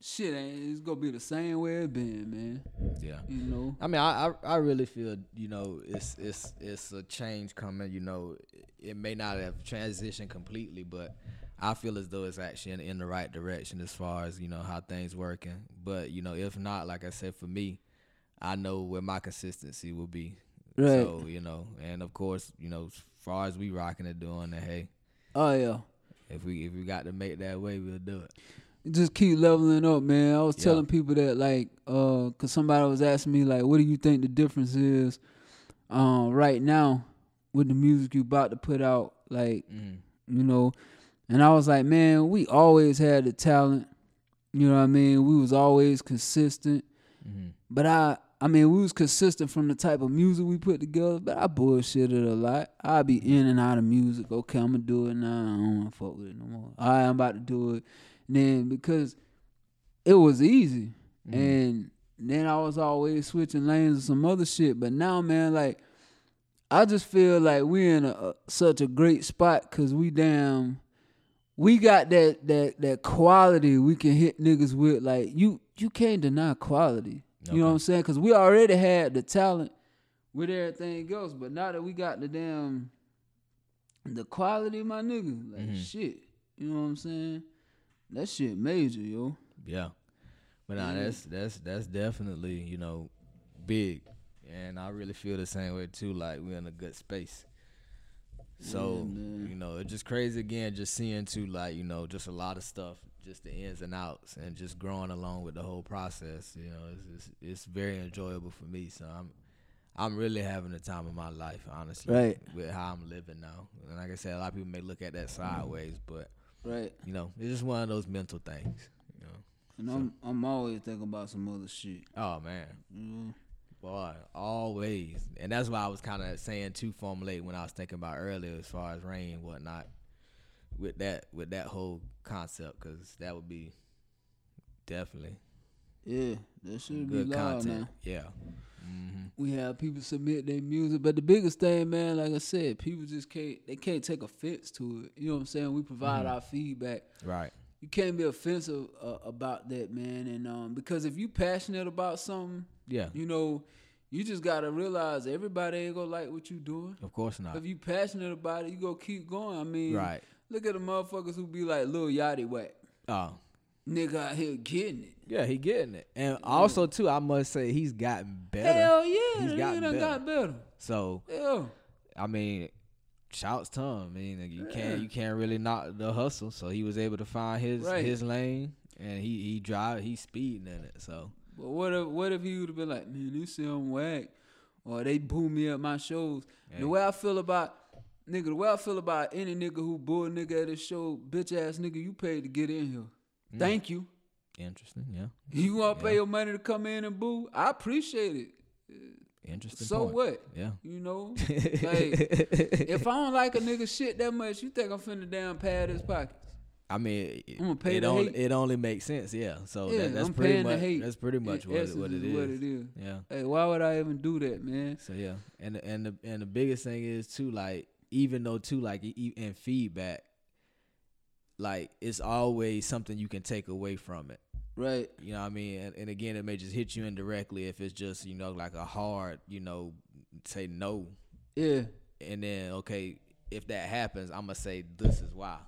shit, ain't it's gonna be the same way it been, man. Yeah. You know? I mean, I, I I really feel you know it's it's it's a change coming. You know, it may not have transitioned completely, but I feel as though it's actually in, in the right direction as far as you know how things working. But you know, if not, like I said, for me, I know where my consistency will be. Right. So you know, and of course, you know, as far as we rocking and doing that, hey, Oh yeah. if we if we got to make that way, we'll do it. just keep leveling up, man. I was Yeah. telling people that like, uh, cause somebody was asking me like, what do you think the difference is, um, right now with the music you about to put out, like, Mm. you know, and I was like, man, we always had the talent, you know what I mean? We was always consistent, Mhm. but I, I mean, we was consistent from the type of music we put together, but I bullshitted a lot. I be in and out of music. Okay, I'm gonna do it now. I don't wanna fuck with it no more. All right, I'm about to do it. And then because it was easy, mm-hmm. and then I was always switching lanes and some other shit. But now, man, like I just feel like we're in a, a- such a great spot because we damn we got that that that quality we can hit niggas with. Like you you can't deny quality. You know what I'm saying? Because we already had the talent with everything else, but now that we got the damn the quality, my nigga, like mm-hmm. shit. You know what I'm saying? That shit major, yo. Yeah, but nah, that's that's that's definitely you know big, and I really feel the same way too. Like we're in a good space. So you know, it's just crazy again, just seeing too like you know just a lot of stuff, just the ins and outs, and just growing along with the whole process. You know, it's it's, it's very enjoyable for me. So I'm. I'm really having the time of my life, honestly, Right. with how I'm living now. And like I said, a lot of people may look at that sideways, but Right. you know, it's just one of those mental things. You know. And I'm I'm always thinking about some other shit. Oh man, Mm. boy, always, and that's why I was kind of saying to formulate when I was thinking about earlier as far as rain and whatnot, with that with that whole concept, because that would be definitely Yeah, that should be good loud content. now. Yeah, hmm We have people submit their music, but the biggest thing, man, like I said, people just can't they can't take offense to it. You know what I'm saying? We provide our feedback. right. You can't be offensive uh, about that, man. And um, because if you passionate about something, Yeah, you know, you just gotta realize everybody ain't gonna like what you doing. of course not. If you passionate about it, you go keep going. I mean, Right. Look at the motherfuckers who be like Lil Yachty whack. Oh, Nigga out here getting it. yeah, he getting it, and also too, I must say he's gotten better. Hell yeah, He's gotten better. got better. So Yeah. I mean, shouts to him. I mean, you can't you can't really knock the hustle. So he was able to find his Right. his lane, and he he drive he's speeding in it. So But what if what if he would have been like, man, say I'm whack, or they boo me at my shows. Hey. The way I feel about nigga, the way I feel about any nigga who bull nigga at his show, bitch ass nigga, you paid to get in here. Mm. Thank you. interesting, yeah, You want to pay your money to come in and boo? I appreciate it. interesting. So point. what? Yeah. You know, like if I don't like a nigga shit that much, you think I'm finna damn pad his pockets? I mean, it, I'ma pay it the only hate. it only makes sense. Yeah. So Yeah, that, that's I'm pretty much hate. that's pretty much what it, what it is is. what it is. Yeah. Hey, why would I even do that, man? So yeah, and and the and the biggest thing is too like even though too like in feedback, like it's always something you can take away from it. Right. You know what I mean? And, and again, it may just hit you indirectly if it's just you know like a hard you know say no, Yeah. and then okay if that happens, I'm gonna say this is why.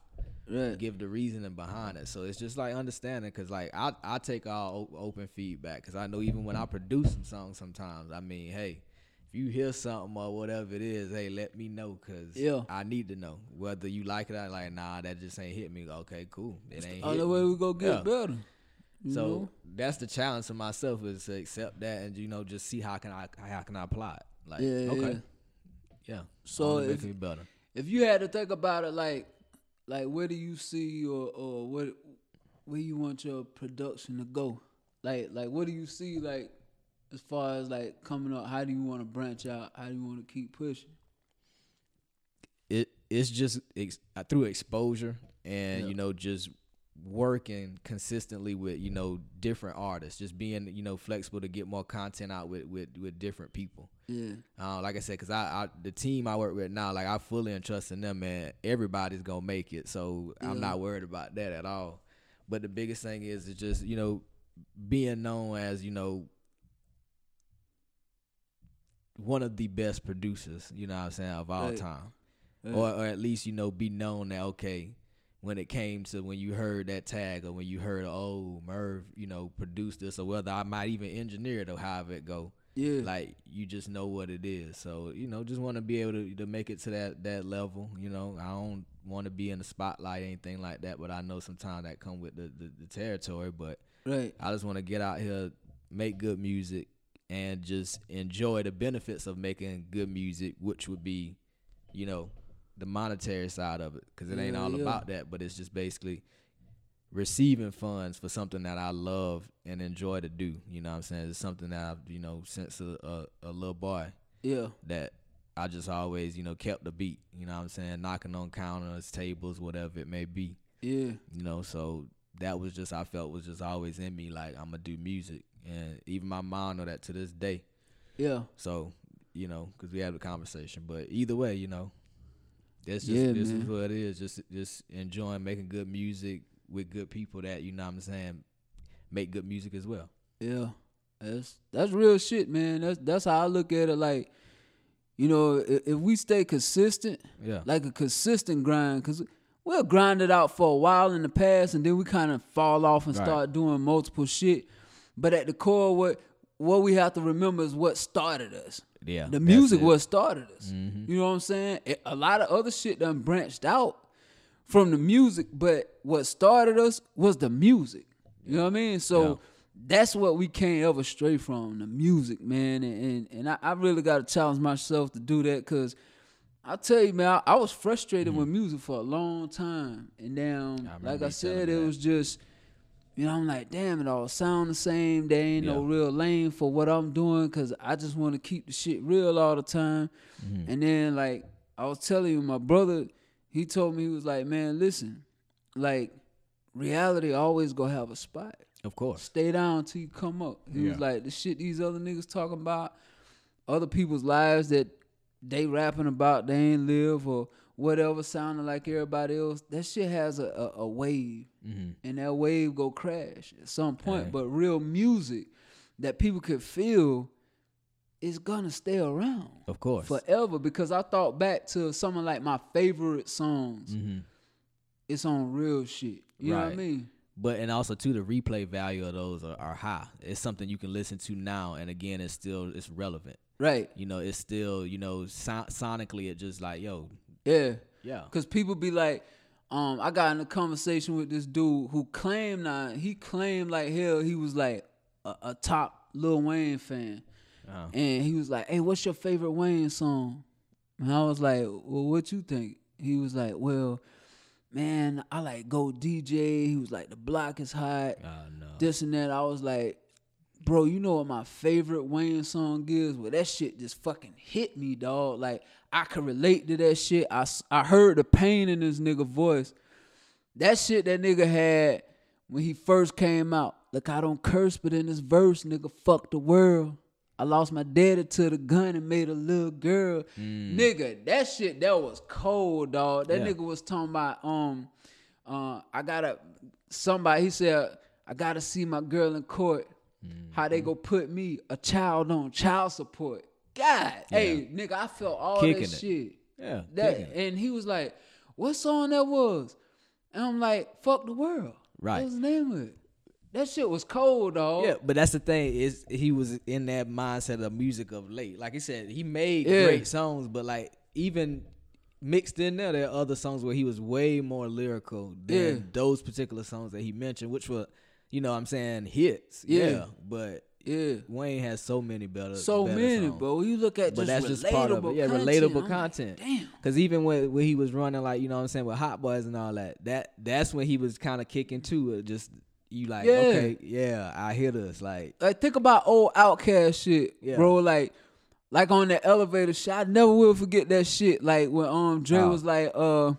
Right. Give the reasoning behind it. So it's just like understanding because like I I take all open feedback because I know even when I produce some songs sometimes I mean hey. If you hear something or whatever it is, hey, let me know because Yeah. I need to know whether you like it or like, nah, that just ain't hit me. Okay, cool. It ain't Only way me. we go get Yeah. better. So know? that's the challenge to myself is to accept that and you know just see how can I how can I apply it. Like Yeah, yeah, okay, yeah. So if- me better. if you had to think about it, like, like where do you see or or what where you want your production to go? Like, like what do you see like as far as like coming up? How do you want to branch out? How do you want to keep pushing? it it's just ex- uh, through exposure and Yeah. you know just working consistently with you know different artists, just being you know flexible to get more content out with with, with different people. Yeah. Uh, like I said, cause I, I the team I work with now, like I fully entrust in them, man. Everybody's gonna make it, so I'm not worried about that at all. But the biggest thing is is just you know being known as you know one of the best producers, you know what I'm saying, of all Right. time, Right. or or at least you know be known that okay. When it came to when you heard that tag or when you heard oh Merv you know produced this or whether I might even engineer it or however it go Yeah. like you just know what it is. So you know, just want to be able to to make it to that that level. You know, I don't want to be in the spotlight, anything like that. But I know sometimes that come with the the, the territory. But right. I just want to get out here, make good music, and just enjoy the benefits of making good music, which would be, you know, the monetary side of it, because it ain't Yeah, all yeah. about that. But it's just basically receiving funds for something that I love and enjoy to do. You know what I'm saying? It's something that I've, you know, since a, a, a little boy Yeah. that I just always, you know, kept the beat. You know what I'm saying? Knocking on counters, tables, whatever it may be. Yeah. You know, so that was just I felt was just always in me. Like I'm gonna do music, and even my mom know that to this day. Yeah. So you know, because we had a conversation. But either way, you know, that's just Yeah, this is what it is. Just just enjoying making good music with good people that you know what I'm saying make good music as well. Yeah, that's that's real shit, man. That's that's how I look at it. Like, you know, if, if we stay consistent, Yeah. like a consistent grind, because we'll grind it out for a while in the past, and then we kind of fall off and Right. start doing multiple shit. But at the core, what what we have to remember is what started us. Yeah, the music. Mm-hmm. what started us. You know what I'm saying? It- a lot of other shit done branched out from the music, but what started us was the music. You know what I mean? So Yeah. that's what we can't ever stray from the music, man. And and, and I, I really got to challenge myself to do that because I tell you, man, I, I was frustrated with music for a long time, and then, Mm. remember like I said, it that. was just. You know, I'm like, damn, it all sound the same. There ain't no real lane for what I'm doing because I just want to keep the shit real all the time. Mm-hmm. And then, like, I was telling you, my brother, he told me, he was like, man, listen, like, reality always gonna have a spot. Of course. Stay down until you come up. He was like, the shit these other niggas talking about, other people's lives that they rapping about, they ain't live or whatever, sounding like everybody else. That shit has a, a, a wave, Mm-hmm. and that wave go crash at some point. Hey. But real music that people could feel is gonna stay around Of course. forever. Because I thought back to some of like my favorite songs. Mm-hmm. It's on real shit. You know what I mean? But and also too, the replay value of those are, are high. It's something you can listen to now, and again, it's still it's relevant. Right. You know, it's still you know so- sonically, it just like yo, Yeah. yeah, Cause people be like, um, I got in a conversation with this dude who claimed now he claimed like hell he was like a, a top Lil Wayne fan, Uh-huh. and he was like, "Hey, what's your favorite Wayne song?" And I was like, "Well, what you think?" He was like, "Well, man, I like Go DJ." He was like, "The block is hot." oh no, this and that. I was like, bro, you know what my favorite Wayne song is? Well, that shit just fucking hit me, dog. Like, I could relate to that shit. I I heard the pain in this nigga voice. That shit that nigga had when he first came out. Look, I don't curse, but in this verse, nigga, fuck the world. I lost my daddy to the gun and made a little girl. Nigga, that shit that was cold, dog. That Yeah. nigga was talking about um uh I gotta somebody he said I gotta see my girl in court. How they mm-hmm. go put me, a child on child support. God, hey, nigga, I felt all Kicking that it. shit. yeah, That and he was like, "What song that was?" And I'm like, "Fuck the world." Right. What was the name of it? That shit was cold, dog. Yeah, but that's the thing is he was in that mindset of music of late. Like he said, he made Yeah. great songs, but like even mixed in there, there are other songs where he was way more lyrical than Yeah. those particular songs that he mentioned, which were, you know, what I'm saying hits. Yeah. Yeah, but yeah. Wayne has so many better, So better many, songs. bro. You look at But just that's relatable just part of it. Yeah, content. relatable I'm like, content. Damn. Cause even when, when he was running like you know what I'm saying with Hot Boys and all that, that that's when he was kind of kicking too, it. Just you like Yeah. okay, yeah, I hear this. Like Like think about old OutKast shit, Yeah. bro. Like, like on that elevator shit. I never will forget that shit. Like when um Dre Oh. was like, uh,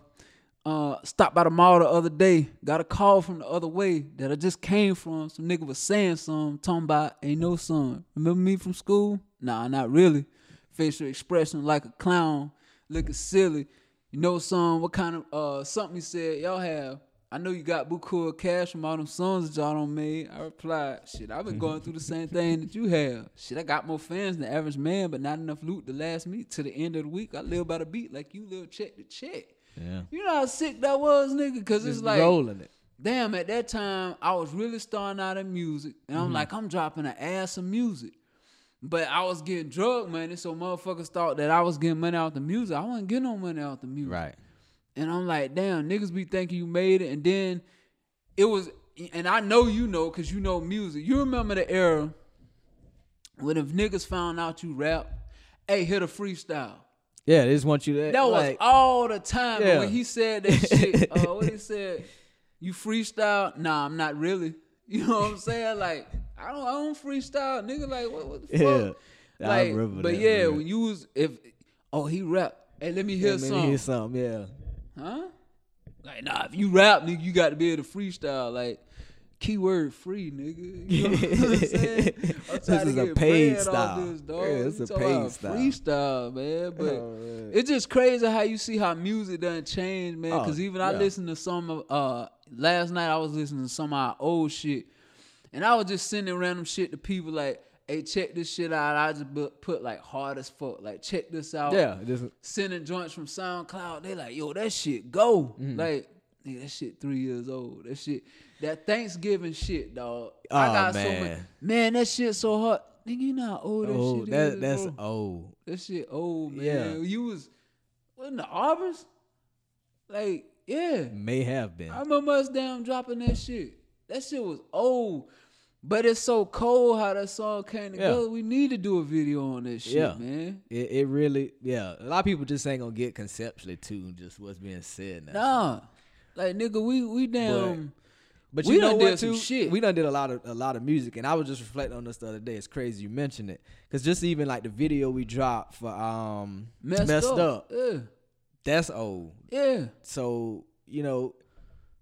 uh, stopped by the mall the other day. Got a call from the other way that I just came from. Some nigga was saying something, talking about ain't no son. Remember me from school? Nah, not really. Facial expression like a clown, looking silly. You know, son, what kind of uh something he said y'all have? I know you got buku of cash from all them songs that y'all done made. I replied, shit, I've been going through the same thing that you have. Shit, I got more fans than the average man, but not enough loot to last me to the end of the week. I live by the beat like you live check to check. Yeah. You know how sick that was, nigga? Cause it's like rolling it. damn, at that time I was really starting out in music. And Mm-hmm. I'm like, I'm dropping an ass of music. But I was getting drug money, so motherfuckers thought that I was getting money out the music. I wasn't getting no money out the music. Right. And I'm like, damn, niggas be thinking you made it. And then it was, and I know you know because you know music. You remember the era when if niggas found out you rap, hey, hit a freestyle. Yeah, they just want you to That was all the time. Yeah. when he said that shit, uh, what he said, you freestyle? Nah, I'm not really. You know what I'm saying? Like, I don't, I don't freestyle, nigga. Like, what, what the Yeah. fuck? I Like, but that, yeah, man. when you was if, oh, he rap. Hey, let me hear yeah, something. maybe hear something. Yeah. Huh? Like, nah, if you rap, nigga, you got to be able to freestyle. Like, keyword free, nigga. You know what I'm saying? I'm This is a paid style. This. Yeah, it's a paid style. Freestyle, man. But Oh, it's just crazy how you see how music doesn't change, man. Oh, Because even I yeah. listened to some of, uh, last night I was listening to some of our old shit. And I was just sending random shit to people like, hey, check this shit out. I just put like hard as fuck. Like, check this out Yeah. Just, sending joints from SoundCloud. They like, yo, that shit go. Mm-hmm. Like, nigga, that shit three years old. That shit, that Thanksgiving shit, dog. I Oh, got so much. man. Man, that shit so hot. Nigga, you know how old that oh, shit that is. that's bro. old. That shit old, man. Yeah. You was what in the arbors? Like, yeah. May have been. I remember us damn dropping that shit. That shit was old. But it's so cold how that song came together. We need to do a video on that shit, Yeah. man. It, it really, yeah. A lot of people just ain't gonna get conceptually to just what's being said now. Nah. Like nigga, we we damn But We you know done what? too? shit. We done did a lot of a lot of music, and I was just reflecting on this the other day. It's crazy you mentioned it, cause just even like the video we dropped for um messed, up. Yeah. that's old. Yeah. So you know,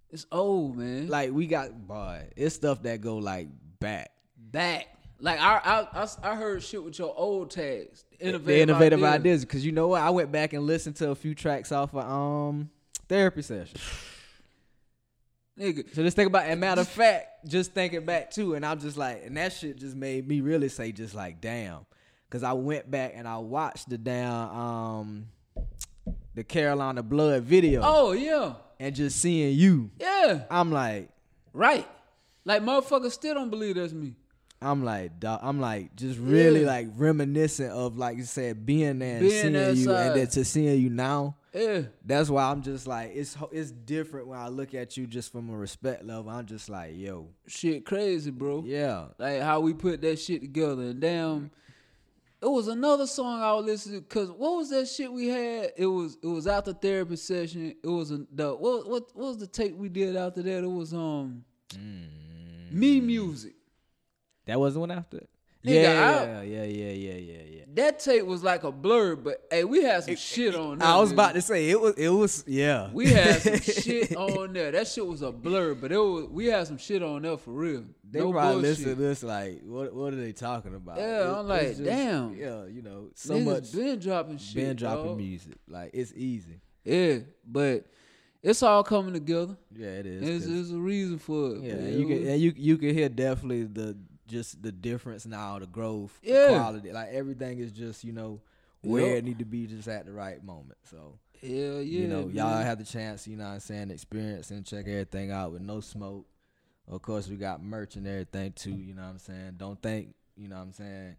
It's old, man. Like we got boy, it's stuff that go like back. back. Like I, I I I heard shit with your old tags. Innovative, the innovative ideas. ideas, because you know what? I went back and listened to a few tracks off of um therapy session. Nigga. So just think about, and matter of fact, just thinking back too, and I'm just like, and that shit just made me really say, just like, damn, because I went back and I watched the damn um the Carolina Blood video, Oh yeah. and just seeing you, Yeah. I'm like, Right. Like motherfuckers still don't believe that's me. I'm like, dog, I'm like, just really Yeah. like reminiscent of like you said, being there and Being seeing you, side. and then to seeing you now. Yeah. That's why I'm just like it's it's different when I look at you just from a respect level. I'm just like, yo, Shit crazy, bro. yeah, Like how we put that shit together. And damn, it was another song I was listening to. Cause what was that shit we had? It was it was after therapy session. It was a, the what what what was the tape we did after that? It was um me music. that was the one after. It? Nigga, yeah, I- yeah, yeah, yeah, yeah, yeah. That tape was like a blur, but hey, we had some shit on there. I was nigga. about to say it was it was yeah. We had some shit on there. That shit was a blur, but it was we had some shit on there for real. they no probably bullshit. listen to this like what what are they talking about? Yeah, I'm like, damn. Yeah, you know, so Niggas much been dropping shit. been dropping dog. music. Like it's easy. Yeah, but it's all coming together. Yeah, it is. There's, 'cause- there's a reason for it. yeah, and you can and you you can hear definitely the just the difference now, the growth, Yeah. the quality. Like everything is just you know where Yup. it need to be just at the right moment. So Hell yeah, you know, y'all had the chance, you know what I'm saying, experience and check everything out with no smoke. Of course, we got merch and everything too, you know what I'm saying? Don't think, you know what I'm saying,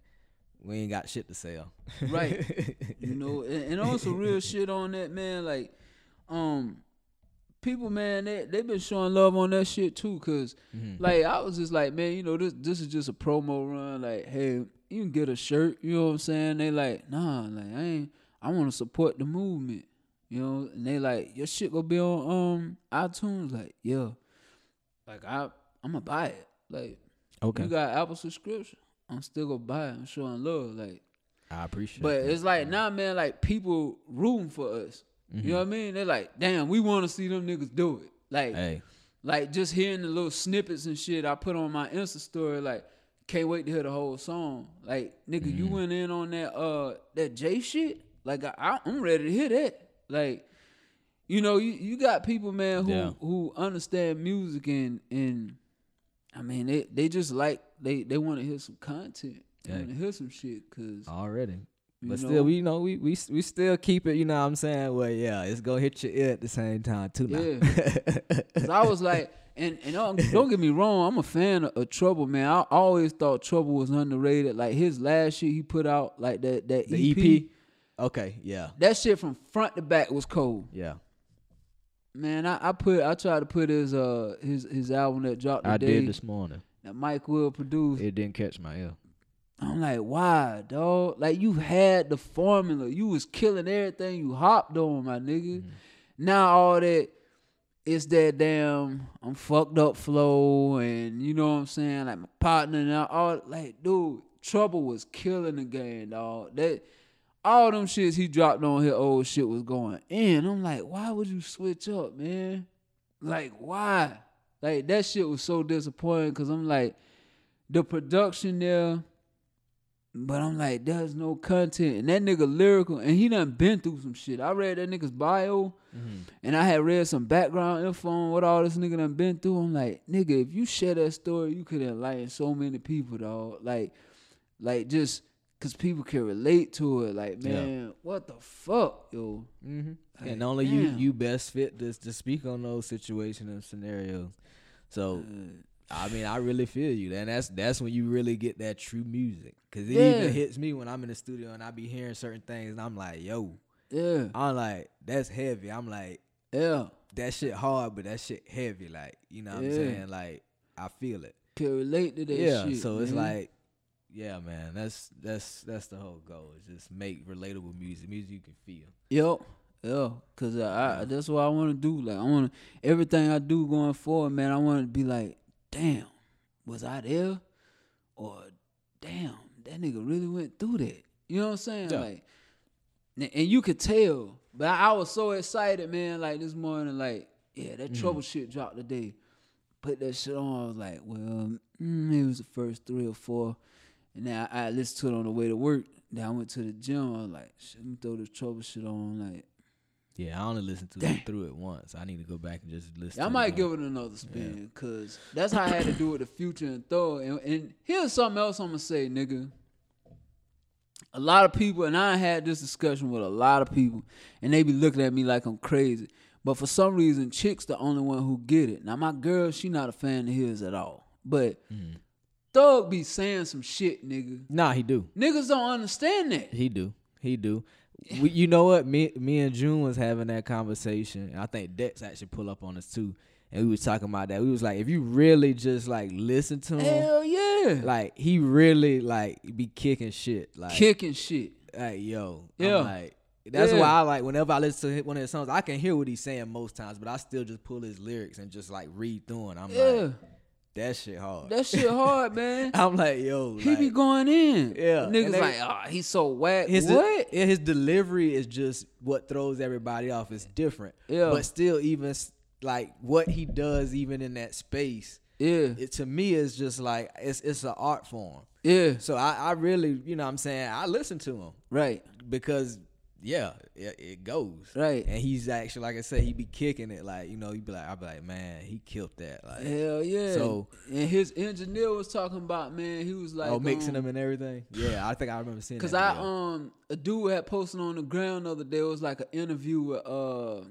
we ain't got shit to sell. Right. you know, and, and also real shit on that, man. Like, um, people, man, they they been showing love on that shit too. because Mm-hmm. like, I was just like, man, you know, this this is just a promo run. Like, hey, you can get a shirt. You know what I'm saying? They like, nah, like I ain't. I want to support the movement. You know, and they like, your shit gonna be on um iTunes. Like, yeah. Like I, I'm gonna buy it. Like, Okay. you got Apple subscription. I'm still gonna buy it. I'm showing love. Like. I appreciate But that. it's like now, man, like people rooting for us. You know what I mean? They're like, damn, we want to see them niggas do it. Like, Hey, like just hearing the little snippets and shit I put on my Insta story, like, can't wait to hear the whole song. Like, nigga, you Mm-hmm. went in on that uh that J shit. Like, I, I'm ready to hear that. Like, you know, you, you got people, man, who Yeah. who understand music and and I mean, they they just like they they want to hear some content. They want to hear some shit because already. But You still, know? we you know we we we still keep it. You know what I'm saying? Well, yeah, it's gonna hit your ear at the same time too. Now. Cause I was like, and and don't, don't get me wrong, I'm a fan of, of Trouble, man. I always thought Trouble was underrated. Like his last shit he put out, like that that the EP, EP. Okay, yeah, that shit from front to back was cold. yeah. Man, I, I put I tried to put his uh his his album that dropped Today, I did this morning. that Mike Will produced. It didn't catch my ear. I'm like, why, dog? Like you had the formula. You was killing everything you hopped on, my nigga. Mm-hmm. Now all that it's that damn I'm fucked up flow and you know what I'm saying? Like my partner and all, all like, dude, trouble was killing the game, dog. That all them shits he dropped on his old shit was going in. I'm like, why would you switch up, man? Like, why? Like that shit was so disappointing because I'm like, the production there, but I'm like, there's no content. And that nigga lyrical, and he done been through some shit. I read that nigga's bio, and I had read some background info on what all this nigga done been through. I'm like, nigga, if you share that story, you could enlighten so many people, dog. Like, like just cause people can relate to it. Like, Yeah. man, what the fuck, yo? Mm-hmm. Like, and only you damn. you best fit to to speak on those situations and scenarios. So I mean, I really feel you, and that's that's when you really get that true music. Cause it Yeah. even hits me when I'm in the studio and I be hearing certain things, and I'm like, yo, Yeah, I'm like, that's heavy. I'm like, yeah, that shit hard, but that shit heavy. Like, you know what I'm saying? Like, I feel it. can relate to that yeah. shit. so it's man. like, yeah, man. That's that's that's the whole goal. Is just make relatable music, music you can feel. Yep. Yeah, cause I, I that's what I want to do. Like I want to everything I do going forward, man. I want to be like, damn, was I there? Or damn, that nigga really went through that. You know what I'm saying? Yeah. Like, and you could tell. But I, I was so excited, man. Like this morning, like yeah, that trouble shit dropped today. Put that shit on. I was like, well, mm, it was the first three or four. And then I, I listened to it on the way to work. Then I went to the gym. I was like, shit, let me throw this trouble shit on. Like, Yeah, I only listened to it through it once. I need to go back and just listen. I might give it another spin because that's how I had to do with the future and throw. And, and here's something else I'm gonna say, nigga. A lot of people, and I had this discussion with a lot of people, and they be looking at me like I'm crazy. But for some reason, chicks the only one who get it. Now my girl, she not a fan of his at all. But mm. Thug be saying some shit, nigga. Nah, he do. Niggas don't understand that. He do. He do. We, you know what? Me, me and June was having that conversation. and I think Dex actually pull up on us too, and we was talking about that. We was like, if you really just like listen to him, Hell yeah. like he really like be kicking shit, like Kicking shit. like yo, Yeah. I'm like. That's Yeah. why I like whenever I listen to one of his songs, I can hear what he's saying most times, but I still just pull his lyrics and just like read through it. I'm Yeah. like, that shit hard. That shit hard, man. I'm like, yo, He like, be going in. Yeah, Niggas they- like, oh, he's so whack. his what? yeah, his delivery is just what throws everybody off. It's different. Yeah. But still, even like what he does, even in that space, yeah. it to me is just like it's it's an art form. Yeah. So I, I really, you know, what I'm saying I listen to him Right. because yeah, it, it goes Right. And he's actually, like I said, he be kicking it. Like you know, he be like, I be like, man, he killed that. Like, Hell yeah. So- and his engineer was talking about, man, he was like oh, mixing um, them and everything. Yeah, I think I remember seeing. Cause that I video. um a dude had posted on the ground the other day. It was like an interview with uh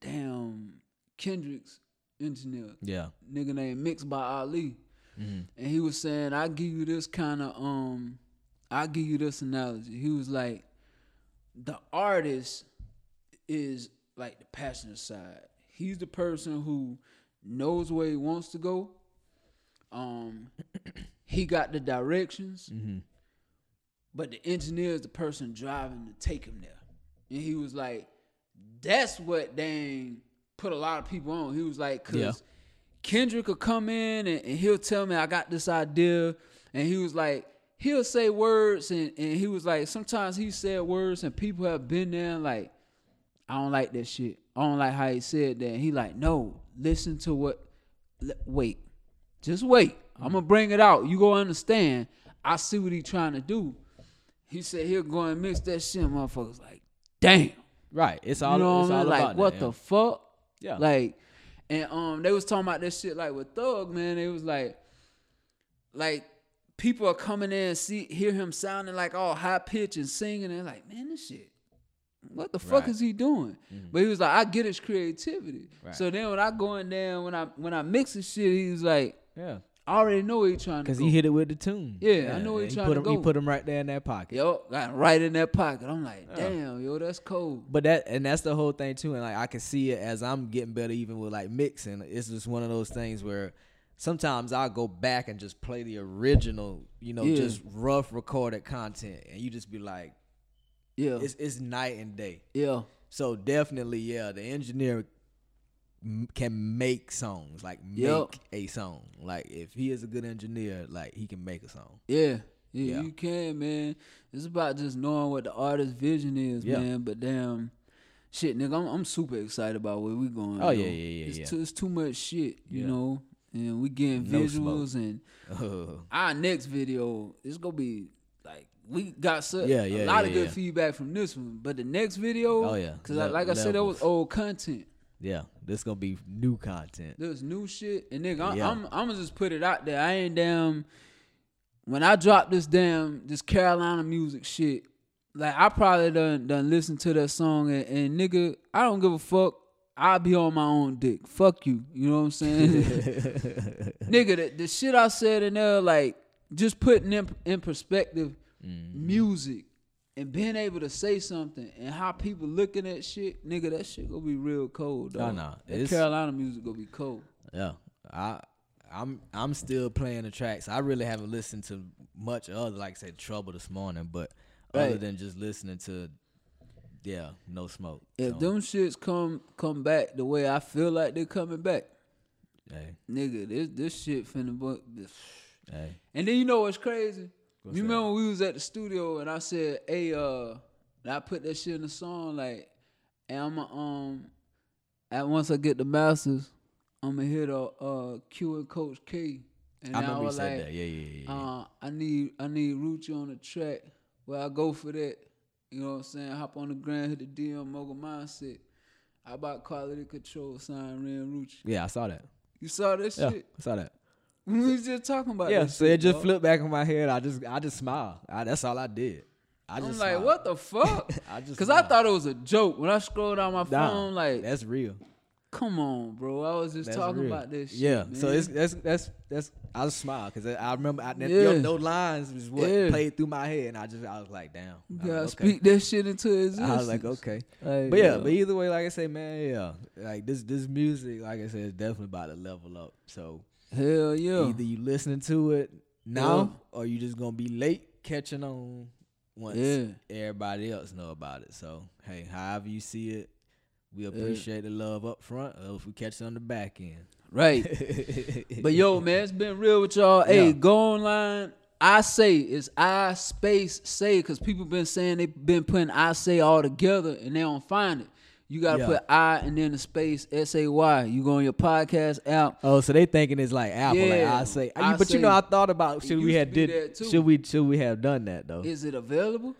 damn Kendrick's engineer, yeah, nigga named Mixed by Ali, Mhm. and he was saying, "I give you this kind of um, I give you this analogy." He was like, "The artist is like the passenger side. He's the person who knows where he wants to go. Um, he got the directions." hmm but the engineer is the person driving to take him there. And he was like, that's what dang put a lot of people on. He was like, cause Yeah. Kendrick will come in and, and he'll tell me I got this idea. And he was like, he'll say words and, and he was like, sometimes he said words and people have been there and like, I don't like that shit. I don't like how he said that. He like, no, listen to what. Wait, just wait. I'm gonna bring it out. You gonna understand. I see what he trying to do. He said he'll go and mix that shit. Motherfuckers like, damn. Right. It's all. you know what I mean? Like, what that, the yeah. fuck? Yeah. Like, and um, they was talking about this shit like with Thug, man. It was like, like people are coming in and see hear him sounding like all high pitch and singing, and like, man, this shit. What the fuck Right. Mm-hmm. is he doing? But he was like, I get his creativity. Right. So then when I go in there, when I when I mix the shit, he was like, Yeah. I already know where he trying to Because he hit it with the tune. Yeah, I know where he he trying put to him, He put him right there in that pocket. Yo, got right in that pocket. I'm like, damn, yo, that's cold. But that and that's the whole thing too. And like I can see it as I'm getting better, even with like mixing. It's just one of those things where sometimes I'll go back and just play the original, you know, Yeah. just rough recorded content, and you just be like, Yeah, it's it's night and day. yeah, So definitely, yeah, the engineer can make songs, like make Yep. a song. Like if he is a good engineer, like he can make a song. Yeah, yeah, Yeah. you can, man. It's about just knowing what the artist's vision is, Yeah. man. But damn, shit, nigga, I'm, I'm super excited about where we going. Oh, yeah, yeah, yeah, It's yeah. too, it's too much shit, you know. And we getting No visuals, and our next video is gonna be like we got so, Yeah, a lot yeah, of good yeah. feedback from this one. But the next video, Oh, yeah. because like I said, that was old content. yeah, this gonna be new content. There's new shit, and nigga, I'm, Yeah. I'm I'm gonna just put it out there. I ain't damn. When I drop this damn this Carolina music shit, like I probably done done listen to that song, and, and nigga, I don't give a fuck. I'll be on my own dick. Fuck you. You know what I'm saying? nigga, the, the shit I said in there, like just putting in in perspective, Mm-hmm. music. And being able to say something and how people looking at shit, nigga, that shit gonna be real cold, Oh, dog. no. That Carolina music gonna be cold. Yeah, I I'm I'm still playing the tracks. I really haven't listened to much other, like I said, Trouble this morning, but other than just listening to, yeah, no smoke. If So, them shits come come back the way I feel like they're coming back, hey, nigga, this this shit finna bu- this. hey, And then you know what's crazy? What's you that? remember when we was at the studio and I said, "Hey, uh," I put that shit in the song like, "And I'ma um, at once I get the masters, I'ma hit a uh Q and Coach K." And I remember you was said like, that. Yeah, yeah, yeah. yeah. Uh, I need I need Rucci on the track. Where I go for that. You know what I'm saying? Hop on the ground, hit the DM mogul mindset. How about quality control, sign Ren Rucci? yeah, I saw that. You saw that Yeah, shit? I saw that. We was just talking about Yeah, so shit, it just dog. flipped back in my head. I just I just smiled. I, that's all I did. I just I'm like, smiled. what the fuck? I just Cause I thought it was a joke when I scrolled down my Nah, phone. Like, that's real. Come on, bro. I was just That's talking real. about this. Shit, Yeah, so it's that's that's that's I just smiled because I remember I, Yeah. yo, those lines was what Yeah. played through my head, and I just I was like, damn. you gotta like, okay. speak that shit into existence. I was like, okay. Like, But yeah, but either way, like I say, man, yeah, like this this music, like I said, is definitely about to level up. So hell yeah. either you listening to it now, or you just gonna be late catching on once Yeah. everybody else know about it. So hey, however you see it, we uh, appreciate the love up front. Or if we catch it on the back end, Right. But yo, man, it's been real with y'all. Hey, go online. I say it's I space say because people been saying they been putting I say all together and they don't find it. You gotta Yeah. put I and then the space S A Y. You go on your podcast app. Oh, so they thinking it's like Apple. Like I say, I but you know, I thought about should we have did should we should we have done that though? Is it available?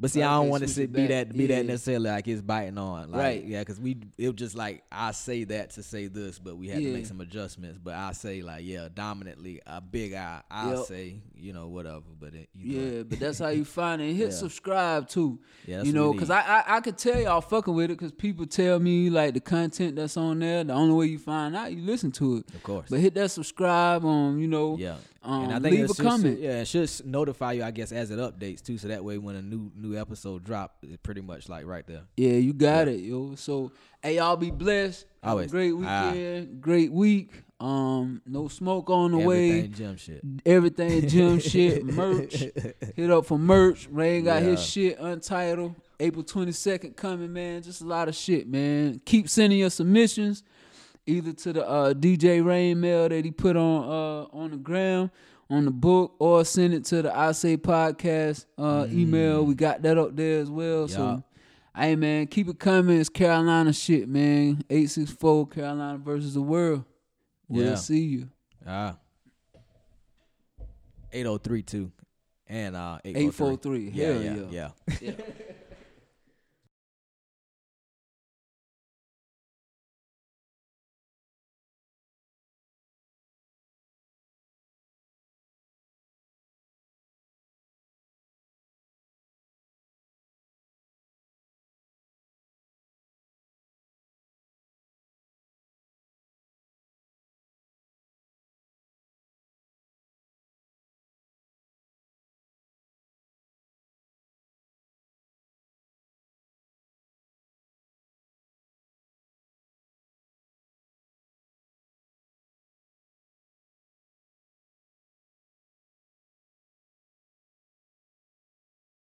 But see, I don't want to switch say it be that be that necessarily like it's biting on, like, Right. Yeah, because we it was just like I say that to say this, but we had to make some adjustments. But I say like yeah, dominantly a big I. I Yep. say you know whatever, but it, you know, Yeah, but that's how you find it. Hit Yeah. subscribe too. Yeah, you know, because. I, I I could tell y'all fucking with it because people tell me like the content that's on there. The only way you find out, you listen to it. of course. But hit that subscribe on, you know. yeah, Um, and I think leave a should- comment. Yeah, it should notify you, I guess, as it updates too, so that way when a new new episode drop, it's pretty much like right there. Yeah, you got it, yo. So, hey, y'all be blessed. Have a Always. great Ah. weekend, great week. Um, no smoke on the way. Everything gym shit. Everything gym shit, merch. Hit up for merch. Rain got his shit untitled. April 22nd coming, man. Just a lot of shit, man. Keep sending your submissions either to the uh, DJ Rain mail that he put on uh, on the gram, on the book, or send it to the I Say Podcast uh, email. We got that up there as well. So Mm. Hey man, keep it coming. It's Carolina shit, man. Eight six four Carolina versus the world. We'll Yeah. see you. Ah. 803 too. And uh 843. Yeah, yeah, yeah. yeah. Yeah.